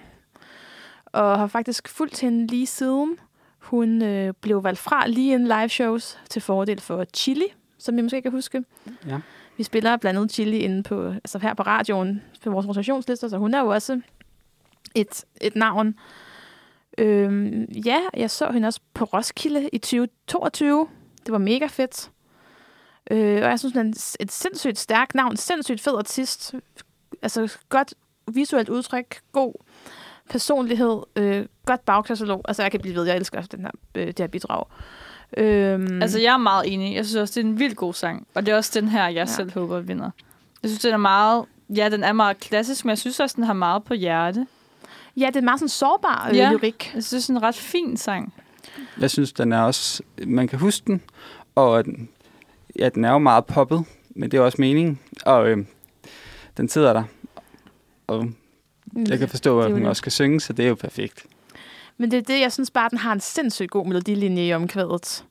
og har faktisk fulgt hende lige siden. Hun øh, blev valgt fra lige en live shows til fordel for Chili, som I måske kan huske. Ja. Vi spiller blandt andet Chili inde på, altså her på radioen på vores rotationslister, så hun er jo også et, et navn. Øhm, ja, jeg så hende også på Roskilde i 2022. Det var mega fedt. Øh, og jeg synes, hun er et sindssygt stærkt navn, sindssygt fed artist. Altså godt visuelt udtryk, god personlighed, øh, godt bagkatalog. Altså jeg kan blive ved, jeg elsker den her, øh, det her bidrag. Øhm, Altså, jeg er meget enig. Jeg synes også, det er en vildt god sang. Og det er også den her, jeg Ja. selv håber vinder. Jeg synes, den er meget... Ja, den er meget klassisk, men jeg synes også, den har meget på hjerte. ja, det er meget sådan sårbar øh, Ja. lyrik. Jeg synes, det er en ret fin sang. Jeg synes, den er også... Man kan huske den, og ja, den er jo meget poppet, men det er også meningen. Og øh, den sidder der, og jeg kan forstå, at hun også skal synge, så det er jo perfekt. Men det er det, jeg synes bare, den har en sindssygt god melodilinje i omkvædet.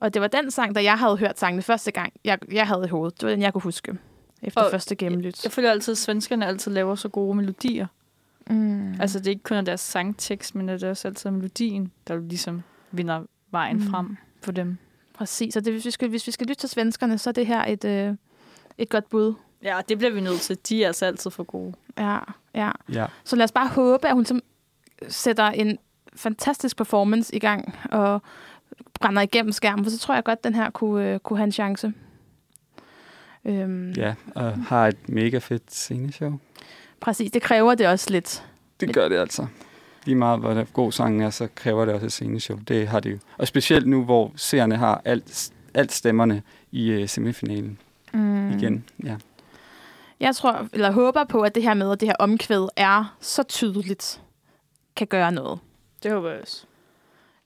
Og det var den sang, da jeg havde hørt sangene første gang, jeg, jeg havde i hovedet. Det var den, jeg kunne huske. Efter Og første gennemlyt. Jeg føler altid, at svenskerne altid laver så gode melodier. Mm. Altså, det er ikke kun af deres sangtekst, men det er også altid melodien, der ligesom vinder vejen Mm. frem for dem. Præcis, og det, hvis, vi skal, hvis vi skal lytte til svenskerne, så er det her et, øh, et godt bud. Ja, det bliver vi nødt til. De er altså altid for gode. Ja, ja. Ja. Så lad os bare håbe, at hun som sætter en fantastisk performance i gang og brænder igennem skærmen, for så tror jeg godt, at den her kunne, øh, kunne have en chance. Øhm, Ja, og har et mega fedt sceneshow. Præcis, det kræver det også lidt. Det gør det altså. Lige meget, hvor der god sang er, så kræver det også et sceneshow. Det har det jo. Og specielt nu, hvor seerne har alt, alt stemmerne i uh, semifinalen Mm. igen. Ja. Jeg tror, eller håber på, at det her med, at det her omkvæd er så tydeligt, kan gøre noget. Det håber jeg også.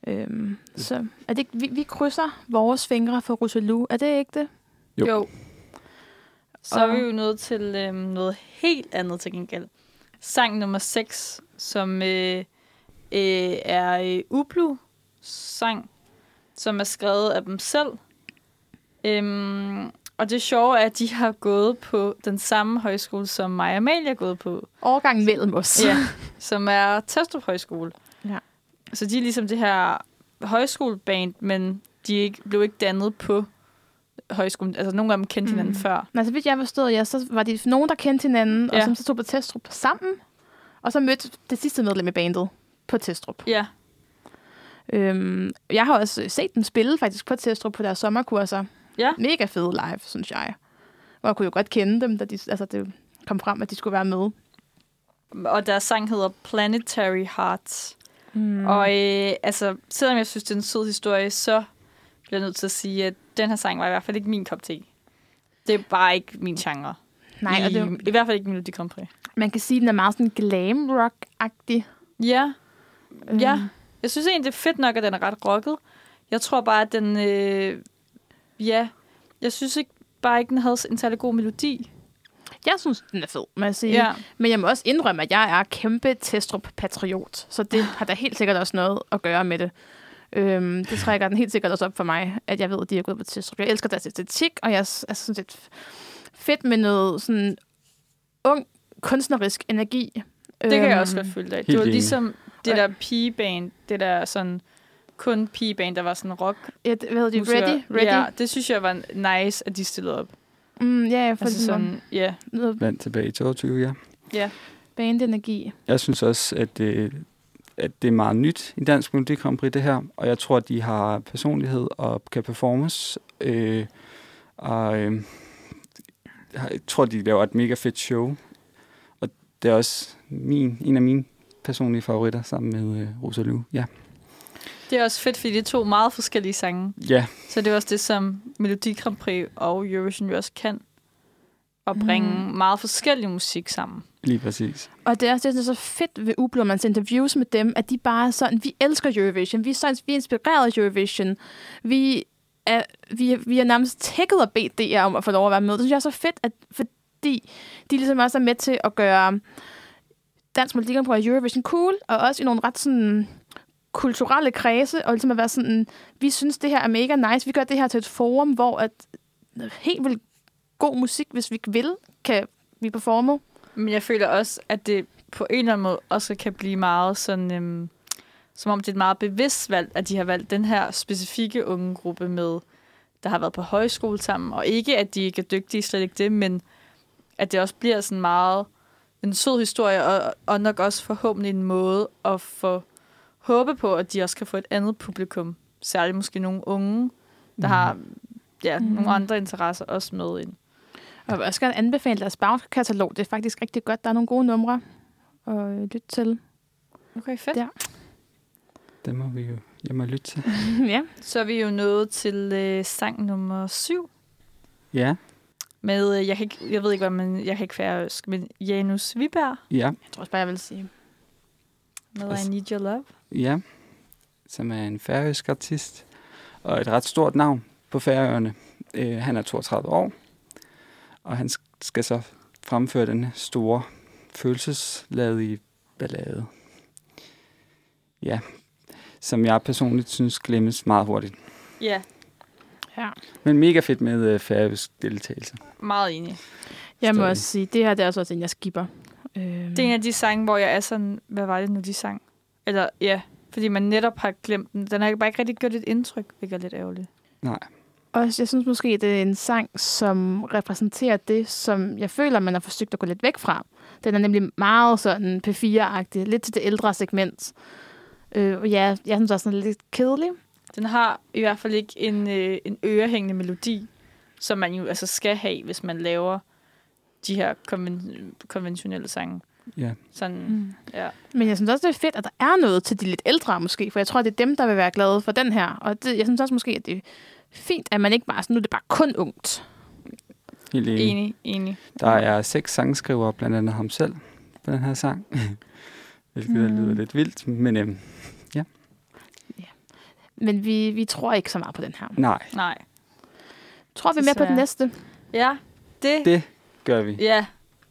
Øhm, så er det vi, vi krydser vores fingre for Rosalou. Er det ikke det? Jo. jo. Så er vi jo nået til øhm, noget helt andet til gengæld. Sang nummer 6, som øh, øh, er øh, Ublu sang, som er skrevet af dem selv. Øhm, og det sjove er, at de har gået på den samme højskole, som mig og Amalie er gået på. Årgangen mellem os. Ja, som er Testrup Højskole. Ja. Så de er ligesom det her højskoleband, men de ikke, blev ikke dannet på højskolen. Altså, nogle af dem kendte hinanden Mm. før. Men så vidt jeg forstod, ja, så var de nogen, der kendte hinanden, ja. og som så tog på Testrup sammen, og så mødte det sidste medlem i bandet på Testrup. Ja, Øhm, jeg har også set dem spille faktisk på Testrup på deres sommerkurser. Ja. Mega fede live, synes jeg. Og jeg kunne jo godt kende dem, da de, altså det kom frem, at de skulle være med. og deres sang hedder Planetary Hearts. Mm. Og øh, altså, selvom jeg synes, det er en sød historie, så bliver jeg nødt til at sige, at den her sang var i hvert fald ikke min kop te. Det er bare ikke min genre. Nej, og I, det, I hvert fald ikke Melodi Grand Prix. man kan sige, at den er meget sådan glam rock-agtig. Ja, Øhm, Ja. Jeg synes egentlig, det er fedt nok, at den er ret rocket. Jeg tror bare, at den... Øh, ja, jeg synes ikke, bare ikke, den havde en særlig god melodi. Jeg synes, den er fed, må jeg sige. Ja. Men jeg må også indrømme, at jeg er kæmpe Testrup-patriot. Så det har da helt sikkert også noget at gøre med det. Øhm, det trækker den helt sikkert også op for mig, at jeg ved, at de er gået på Testrup. Jeg elsker deres æstetik, og jeg er synes, det er fedt med noget sådan ung, kunstnerisk energi. Det kan jeg Øhm, også godt følge dig. Det var ligesom det der pigeband, det der sådan kun pigeband, der var sådan rock. Ja, det, hvad hedder de? Ready? Ready? Ja, det synes jeg var nice, at de stillede op. Mm, ja, jeg får Altså ligesom sådan, ja. noget Vandt tilbage i 22, ja. ja. bandenergi. Jeg synes også, at det, at det er meget nyt i Dansk Melodi Grand Prix, det her. Og jeg tror, at de har personlighed og kan performes. Øh, og øh, jeg tror, de laver et mega fedt show. Og det er også min, en af mine personlige favoritter sammen med øh, Rosalou. Ja. Det er også fedt, fordi det er to meget forskellige sange. ja, Så det er også det, som Melodi Grand Prix og Eurovision jo også kan. At bringe Mm. meget forskellig musik sammen. lige præcis. Og det er også det, der er så fedt ved Ublo, man ser interviews med dem, at de bare er sådan, vi elsker Eurovision, vi er, så, vi er inspireret af Eurovision, vi er, vi, er, vi er nærmest tækket og bedt DR om at få lov at være med. Det synes jeg er så fedt, at, fordi de ligesom også er med til at gøre Dansk Melodi og Eurovision cool, og også i nogle ret sådan kulturelle kredse, og ligesom at være sådan, vi synes, det her er mega nice, vi gør det her til et forum, hvor at helt vildt god musik, hvis vi vil, kan vi performe. Men jeg føler også, at det på en eller anden måde også kan blive meget sådan... Øhm, som om det er et meget bevidst valg, at de har valgt den her specifikke unge gruppe med, der har været på højskole sammen. Og ikke, at de ikke er dygtige, slet ikke det, men at det også bliver sådan meget en sød historie, og, og nok også forhåbentlig en måde at få håbe på, at de også kan få et andet publikum. Særligt måske nogle unge, der har ja, Mm. nogle andre interesser også med ind. Og jeg vil også gerne anbefale deres bagkatalog. Det er faktisk rigtig godt. Der er nogle gode numre at øh, lytte til. Okay, fedt. Ja. Det må vi jo hjem og lytte til. ja. Så er vi jo nået til øh, sang nummer syv. Ja, Med, øh, jeg, kan ikke, jeg ved ikke, hvad man, jeg kan ikke færøsk, men Janus Viberg ja, Jeg tror også bare, jeg vil sige. med Altså- I Need Your Love. ja. Som er en færøsk artist. Og et ret stort navn på Færøerne. Øh, han er 32 år. Og han sk- skal så fremføre den store følelsesladige ballade. Ja, som jeg personligt synes glemmes meget hurtigt. Ja, Ja. Men mega fedt med øh, færøsk deltagelse. meget enig. Jeg må Stadig. også sige, det her det er også en, jeg skipper. Øhm, Det er en af de sange, hvor jeg er sådan, hvad var det nu, de sang? Eller ja, fordi man netop har glemt den. Den har bare ikke rigtig gjort et indtryk, hvilket er lidt ærgerligt. Nej, Også, jeg synes måske, det er en sang, som repræsenterer det, som jeg føler, man har forsøgt at gå lidt væk fra. Den er nemlig meget sådan P4-agtig, lidt til det ældre segment. Øh, og ja, jeg synes også, den er lidt kedelig. Den har i hvert fald ikke en, øh, en ørehængende melodi, som man jo altså skal have, hvis man laver de her konven- konventionelle sange. ja. Sådan, Mm. ja. Men jeg synes også, det er fedt, at der er noget til de lidt ældre måske, for jeg tror, det er dem, der vil være glade for den her. Og det, jeg synes også måske, at det fint, at man ikke bare sådan, nu er det bare kun ungt. Helt enig. Enig, enig. Der er seks sangskrivere, blandt andet ham selv, på den her sang. Hvilket mm. lyder lidt vildt, men øhm, Men vi, vi tror ikke så meget på den her. nej, Nej. Tror vi mere på den næste? Ja, det, det gør vi. ja.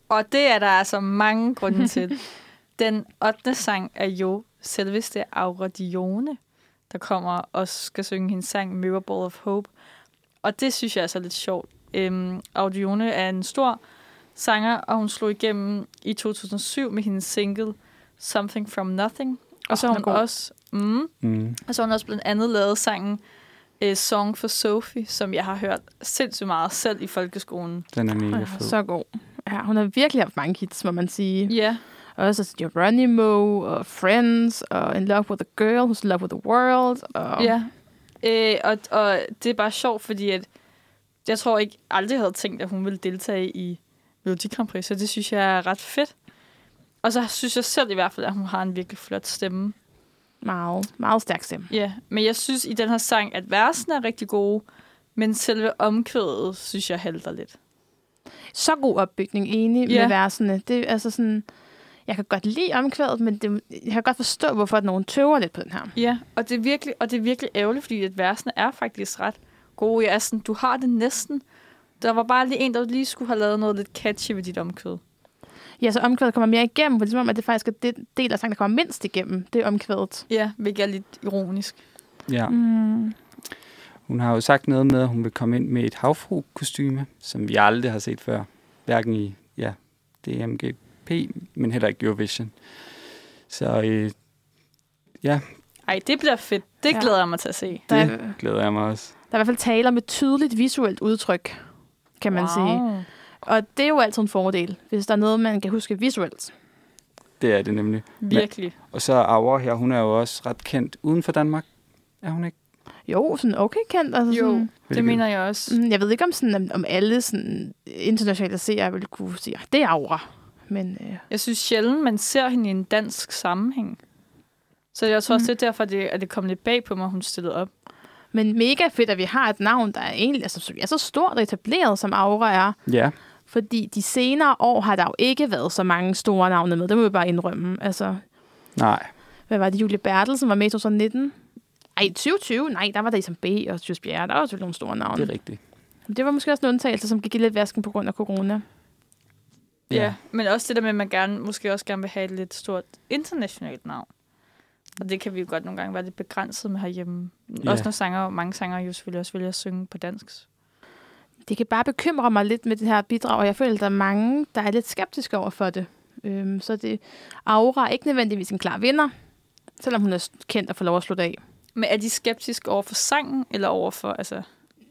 Og det er der altså mange grunde til. Den 8. sang er jo selveste Aura Dione, der kommer og skal synge hendes sang Ball of Hope. Og det synes jeg er så lidt sjovt. Øhm, Audione er en stor sanger, og hun slog igennem i 2007 med hendes single Something From Nothing. Og så har hun god. også... Mm, Mm. og så har hun også blandt andet lavet sangen uh, Song for Sophie, som jeg har hørt sindssygt meget selv i folkeskolen. Den er mega Ja, fed. så god. Ja, hun har virkelig haft mange hits, må man sige. Ja, Også altså Geronimo og Friends og In Love with a Girl Who's Love with the World. Og ja. Øh, og, og det er bare sjovt, fordi at jeg tror ikke aldrig havde tænkt, at hun ville deltage i Melodi Grand Prix, så det synes jeg er ret fedt. Og så synes jeg selv i hvert fald, at hun har en virkelig flot stemme. Meget, meget stærk stemme. Ja, men jeg synes i den her sang, at versene er rigtig gode, men selve omkvædet synes jeg halter lidt. Så god opbygning, enig Ja. med versene. Det er altså sådan... Jeg kan godt lide omkvædet, men det, jeg kan godt forstå, hvorfor at nogen tøver lidt på den her. Ja, og det er virkelig, og det er virkelig ærgerligt, fordi at versene er faktisk ret gode. Jeg er sådan, du har det næsten. Der var bare lige en, der lige skulle have lavet noget lidt catchy ved dit omkvæd. Ja, så omkvædet kommer mere igennem, for det er som om, at det faktisk er det del af sangen, der kommer mindst igennem. Det er omkvædet. Ja, hvilket er lidt ironisk. Ja. Mm. Hun har jo sagt noget med, at hun vil komme ind med et havfru-kostyme, som vi aldrig har set før. Hverken i ja, DMGP, men heller ikke Eurovision. Så øh, ja, Ej, det bliver fedt. Det Ja. glæder jeg mig til at se. Der, er, det glæder jeg mig også. der er i hvert fald tale om et tydeligt visuelt udtryk, kan man wow. sige. Og det er jo altid en fordel, hvis der er noget, man kan huske visuelt. Det er det nemlig. Virkelig. Og så er Aura her, hun er jo også ret kendt uden for Danmark. Er hun ikke? Jo, sådan okay kendt. Altså Jo, sådan, det mener jeg også. Mm, Jeg ved ikke, om, sådan, om- alle sådan, internationale seere vil kunne sige, at det er aura. Men øh, Jeg synes sjældent, man ser hende i en dansk sammenhæng. Så jeg tror også, Mm. det er derfor, at det, at det kom lidt bag på mig, hun stillede op. Men mega fedt, at vi har et navn, der er egentlig altså, som er så stort og etableret, som Aura er. Ja, Fordi de senere år har der jo ikke været så mange store navne med. Det må vi bare indrømme. Altså, nej. hvad var det? Julie Bertelsen var med i 2019. Ej, 2020? Nej, der var der Isam B. og Tjus Bjerre. Der var selvfølgelig nogle store navne. Det er rigtigt. Det var måske også en undtagelse, som gik i lidt vasken på grund af corona. Ja. ja. Men også det der med, at man gerne, måske også gerne vil have et lidt stort internationalt navn. Og det kan vi jo godt nogle gange være lidt begrænset med herhjemme. Ja. Også når sanger, mange sanger jo selvfølgelig også vælger at synge på dansk. Det kan bare bekymre mig lidt med det her bidrag, og jeg føler, at der er mange, der er lidt skeptiske over for det. Øhm, så det Aura er ikke nødvendigvis en klar vinder, selvom hun er kendt og får lov at slutte af. Men er de skeptiske over for sangen, eller over for, altså...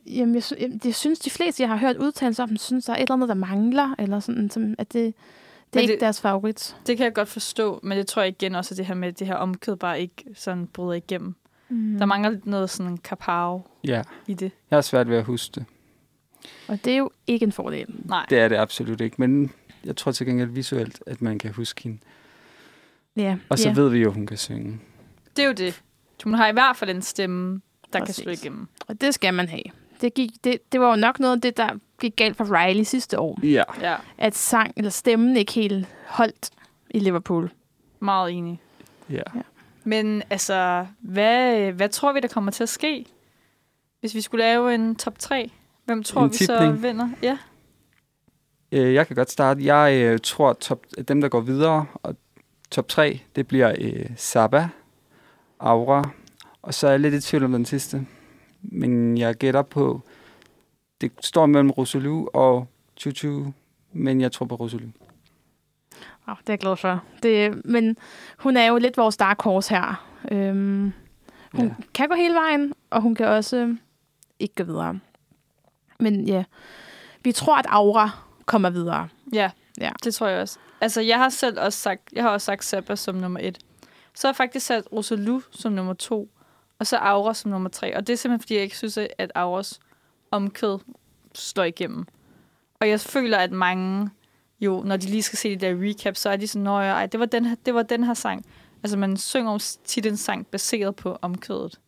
Jamen, jeg, jeg, jeg synes, de fleste, jeg har hørt udtalelser om, synes, der er et eller andet, der mangler, eller sådan, som, at det, det er Men ikke det- deres favorit. Det kan jeg godt forstå, men det tror jeg igen også, at det her med, at det her omkød bare ikke sådan bryder igennem. Mm. Der mangler lidt noget sådan kapav Ja, i det. jeg har svært ved at huske det. Og det er jo ikke en fordel. Nej. Det er det absolut ikke, men jeg tror til gengæld visuelt, at man kan huske hende. Ja, Og så ja. ved vi jo, at hun kan synge. Det er jo det. Hun har i hvert fald en stemme, der Præcis. kan slå igennem. Og det skal man have. Det, gik, det, det var jo nok noget af det, der gik galt for Riley sidste år. Ja. Ja, At sang eller stemmen ikke helt holdt i Liverpool. meget enig. ja. Men altså, hvad, hvad tror vi, der kommer til at ske? Hvis vi skulle lave en top 3, hvem tror En vi så tipning. vinder? Ja. Øh, jeg kan godt starte. Jeg øh, tror, top, dem, der går videre, og top 3, det bliver øh, Saba, Aura, og så er jeg lidt i tvivl om den sidste. Men jeg gætter på, det står mellem Rosalou og Chuchu, men jeg tror på Rosalou. Oh, det er jeg glad for. Det, men hun er jo lidt vores dark horse her. Øhm, hun Ja. ja. kan gå hele vejen, og hun kan også øh, ikke gå videre. Men ja, vi tror, at Aura kommer videre. Ja, Ja. det tror jeg også. Altså, jeg har selv også sagt, jeg har også sagt Zappa som nummer et. Så har jeg faktisk sat Rosalou som nummer to, og så Aura som nummer tre. Og det er simpelthen, fordi jeg ikke synes, at Auras omkød slår igennem. Og jeg føler, at mange jo, når de lige skal se de der recap, så er de sådan, Nå ja, ej, det var den her, det var den her sang. Altså, man synger jo tit en sang baseret på omkødet.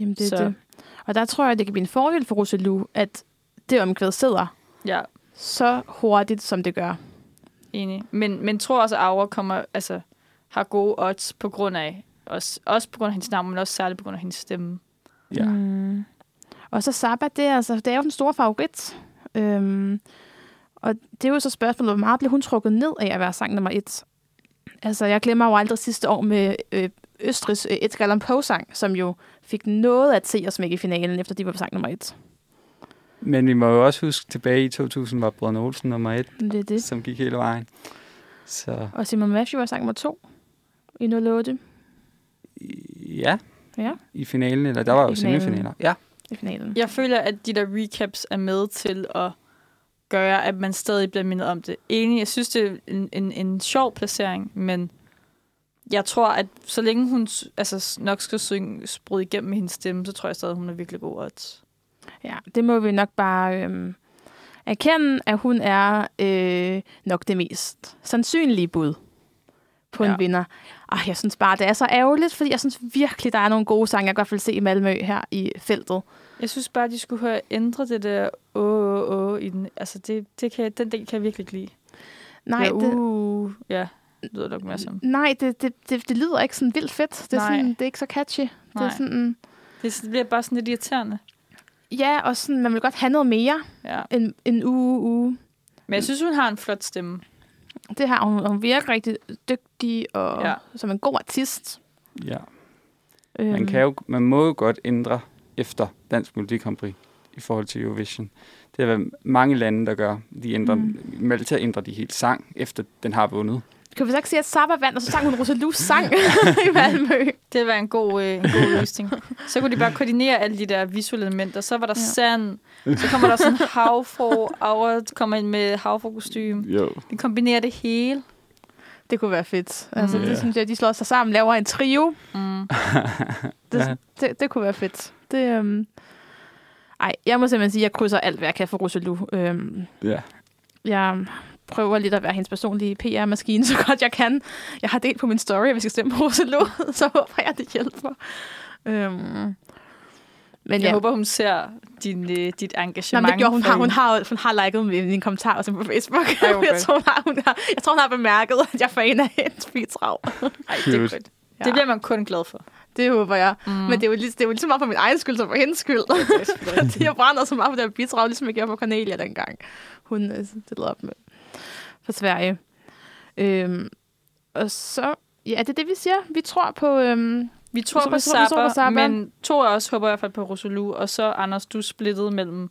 Jamen, det er Så- det. Og der tror jeg, det kan blive en fordel for Rosalou, at det omkvæd sidder Ja, så hurtigt, som det gør. enig. Men, men tror også, at Aura kommer, altså, har gode odds på grund af, også, også på grund af hendes navn, men også særligt på grund af hendes stemme. Ja. Mm. Og så Saba, det er, altså, det er jo den store favorit. Øhm, og det er jo så spørgsmålet, hvor meget bliver hun trukket ned af at være sang nummer et? Altså, jeg glemmer jo aldrig sidste år med øh, Østrigs øh, Edgar Allan Poe-sang, som jo fik noget at se os med i finalen, efter de var på sang nummer et. Men vi må jo også huske, tilbage i 2000 var Brødrene Olsen nummer et, Det er det. som gik hele vejen. Så Og Simon Matthew var sang nummer to i 08 ja, Ja. i finalen, eller der var jo semifinaler. Ja, i finalen. Jeg føler, at de der recaps er med til at gøre, at man stadig bliver mindet om det. Enig, jeg synes, det er en, en, en sjov placering, men jeg tror, at så længe hun altså, nok skal synge sprud igennem med hendes stemme, så tror jeg stadig, hun er virkelig god odds. Ja, det må vi nok bare øhm, erkende, at hun er øh, nok det mest sandsynlige bud på. Ja. en vinder. Ej, jeg synes bare, det er så ærgerligt, fordi jeg synes virkelig, der er nogle gode sange, jeg hvert fald se i Malmø her i feltet. Jeg synes bare, de skulle have ændret det der åh, åh, åh i den. Altså, det, det kan, den del kan jeg virkelig ikke lide. Nej, ja, det, uh, ja, det lyder nok mere som. nej det, det, det, det lyder ikke sådan vildt fedt. Det er, Nej. sådan, det er ikke så catchy. Det er Nej. sådan, Det bliver bare sådan lidt irriterende. ja, og sådan, man vil godt have noget mere Ja. end en uge, uge. Men jeg synes, hun har en flot stemme. Det her, hun, hun virker rigtig dygtig og Ja. som en god artist. ja. Øhm, Man, kan jo, man må jo godt ændre efter Dansk Melodi Grand Prix i forhold til Eurovision. Det er mange lande, der gør. De ændrer, mm. Malta ændrer de helt sang, efter den har vundet. Kan vi så ikke sige, at Saba vandt, og så sang hun Rosalus sang i Malmø? Det være en god, øh, en god løsning. Så kunne de bare koordinere alle de der visuelle elementer. Så var der ja. sand, så kommer der sådan en havfru, Aura kommer ind med havfru-kostyme. Jo. De kombinerer det hele. Det kunne være fedt. Altså, Mm. det Ja. synes jeg, de slår sig sammen, laver en trio. Mm. Det, Ja. det, det kunne være fedt. Det, øhm... Ej, jeg må simpelthen sige, at jeg krydser alt, hvad jeg kan for Rosalou. Øhm, Ja. jeg prøver lidt at være hendes personlige PR-maskine, så godt jeg kan. Jeg har delt på min story, at vi skal stemme på Rosalou, så håber jeg, det hjælper. Øhm, men Jeg ja, håber, hun ser din, øh, dit engagement. men det gjorde hun. for Har, hun, har, hun har liket min, min kommentar også på Facebook. Ej, hvor jeg, tror, hun har, hun har, jeg tror, hun har bemærket, at jeg er fan af hendes bidrag. Ej, det er godt. Ja. Det bliver man kun glad for. Det håber jeg. Mm. Men det er, jo lige, det er jo lige så meget for min egen skyld, som for hendes skyld. de har brændt så meget på det her bidrag, ligesom jeg gjorde på Cornelia dengang. Hun øh, stillede op med for Sverige. Øhm, og så, ja, det er det, vi siger. Vi tror på... Øhm, Vi tror Så på tror på Zappa, Zappa. men to af os håber i hvert fald på Rosalou, og så Anders, du er splittet mellem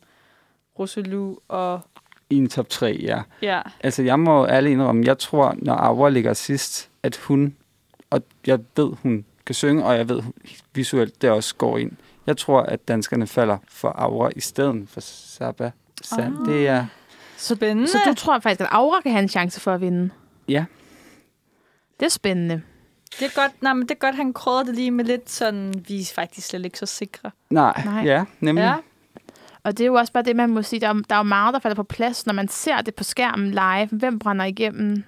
Rosalou og... I en top 3, ja. Ja, Altså, jeg må ærligt indrømme, jeg tror, når Aura ligger sidst, at hun, og jeg ved, hun kan synge, og jeg ved hun visuelt, det også går ind. Jeg tror, at danskerne falder for Aura i stedet for Saba. Sand. Ah. Det er, spændende. så du tror faktisk, at Aura kan have en chance for at vinde? Ja. Det er spændende. Det er godt, nej, men det er godt, han krydder det lige med lidt sådan, vi er faktisk slet ikke så sikre. nej, Nej. ja, nemlig. Ja, Og det er jo også bare det, man må sige. Der er, der er jo meget, der falder på plads, når man ser det på skærmen live. Hvem brænder igennem?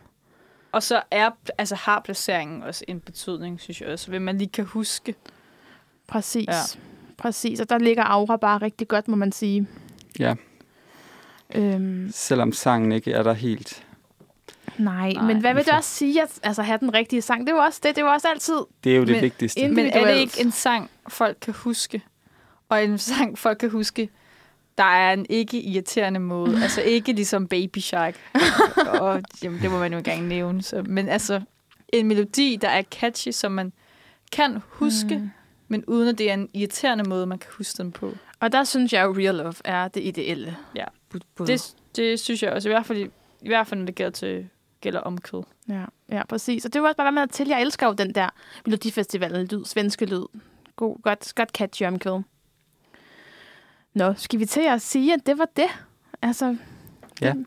og så er, altså har placeringen også en betydning, synes jeg også, hvad man lige kan huske. Præcis. Ja. Præcis, og der ligger Aura bare rigtig godt, må man sige. Ja. Øhm, Selvom sangen ikke er der helt. Nej, Nej. men hvad vil det også sige at altså, have den rigtige sang? Det er jo også det. Det er jo også altid... Det er jo det Men- vigtigste. Men er det ikke en sang, folk kan huske? Og en sang, folk kan huske, der er en ikke-irriterende måde. altså ikke ligesom Baby Shark. og jamen, det må man jo ikke engang nævne. Så. Men altså, en melodi, der er catchy, som man kan huske, mm. men uden at det er en irriterende måde, man kan huske den på. Og der synes jeg jo, Real Love er det ideelle. Ja. Det, det synes jeg også, i hvert fald, i, i hvert fald når det gælder, til, gælder omkød. Ja, ja, præcis. Og det var også bare med at til. Jeg elsker jo den der Melodifestivalen lyd, svenske lyd. God, godt, godt catchy omkvæd. Nå, skal vi til at sige, at det var det? Altså, Ja. Det,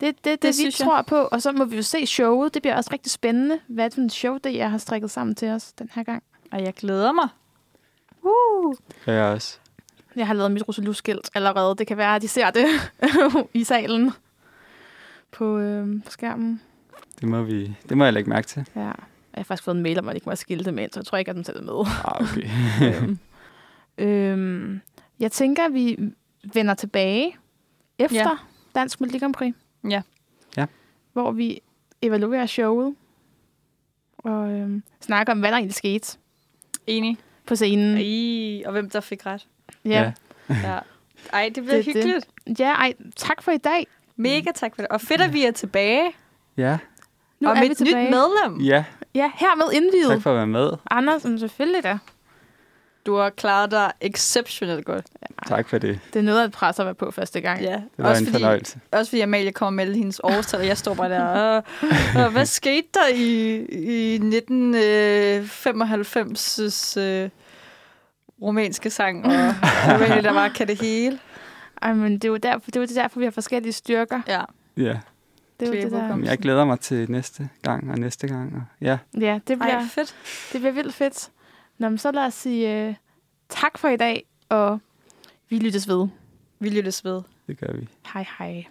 det, det, det, Det vi synes jeg. tror på. Og så må vi jo se showet. Det bliver også rigtig spændende. Hvad er det for en show, det jeg har strikket sammen til os den her gang? Og jeg glæder mig. Uh. gør jeg også. Jeg har lavet mit Rosalou-skilt allerede. Det kan være, at de ser det i salen på, øh, på skærmen. Det må, vi, det må jeg lægge mærke til. Ja. Jeg har faktisk fået en mail om, at jeg ikke må have skilte med, så jeg tror ikke, at den tager det med. Ah, okay. øhm, øhm, jeg tænker, at vi vender tilbage efter Ja. Dansk Melodi Grand Prix. Ja. Ja. Hvor vi evaluerer showet og øhm, snakker om, hvad der egentlig skete Enig. på scenen. I, og hvem der fik ret. Ja. Ja. Ej, det bliver Det er det. hyggeligt. ja, ej, tak for i dag. Mega tak for det. Og fedt, at vi er tilbage. Ja, Nu og er med vi et nyt tilbage. medlem. ja. Ja, hermed indvidet. Tak for at være med. Anders, men selvfølgelig da. Du har klaret dig exceptionelt godt. Tak for det. Det er noget at presse at være på første gang. Ja. Det var også en fordi, fornøjelse. Også fordi Amalie kommer med alle hendes årstal, og jeg står bare der. Og, og hvad skete der i, i 1995's øh, romanske sang? Og Amalie, der bare kan det hele. Ej, men det er jo derfor, det er derfor, vi har forskellige styrker. Ja. Ja. Det er jo det der. Jeg glæder mig til næste gang og næste gang. Og ja, Ja, det bliver, Ej, fedt. det bliver vildt fedt. Nå, men så lad os sige uh, tak for i dag, og vi lyttes ved. Vi lyttes ved. det gør vi. Hej hej.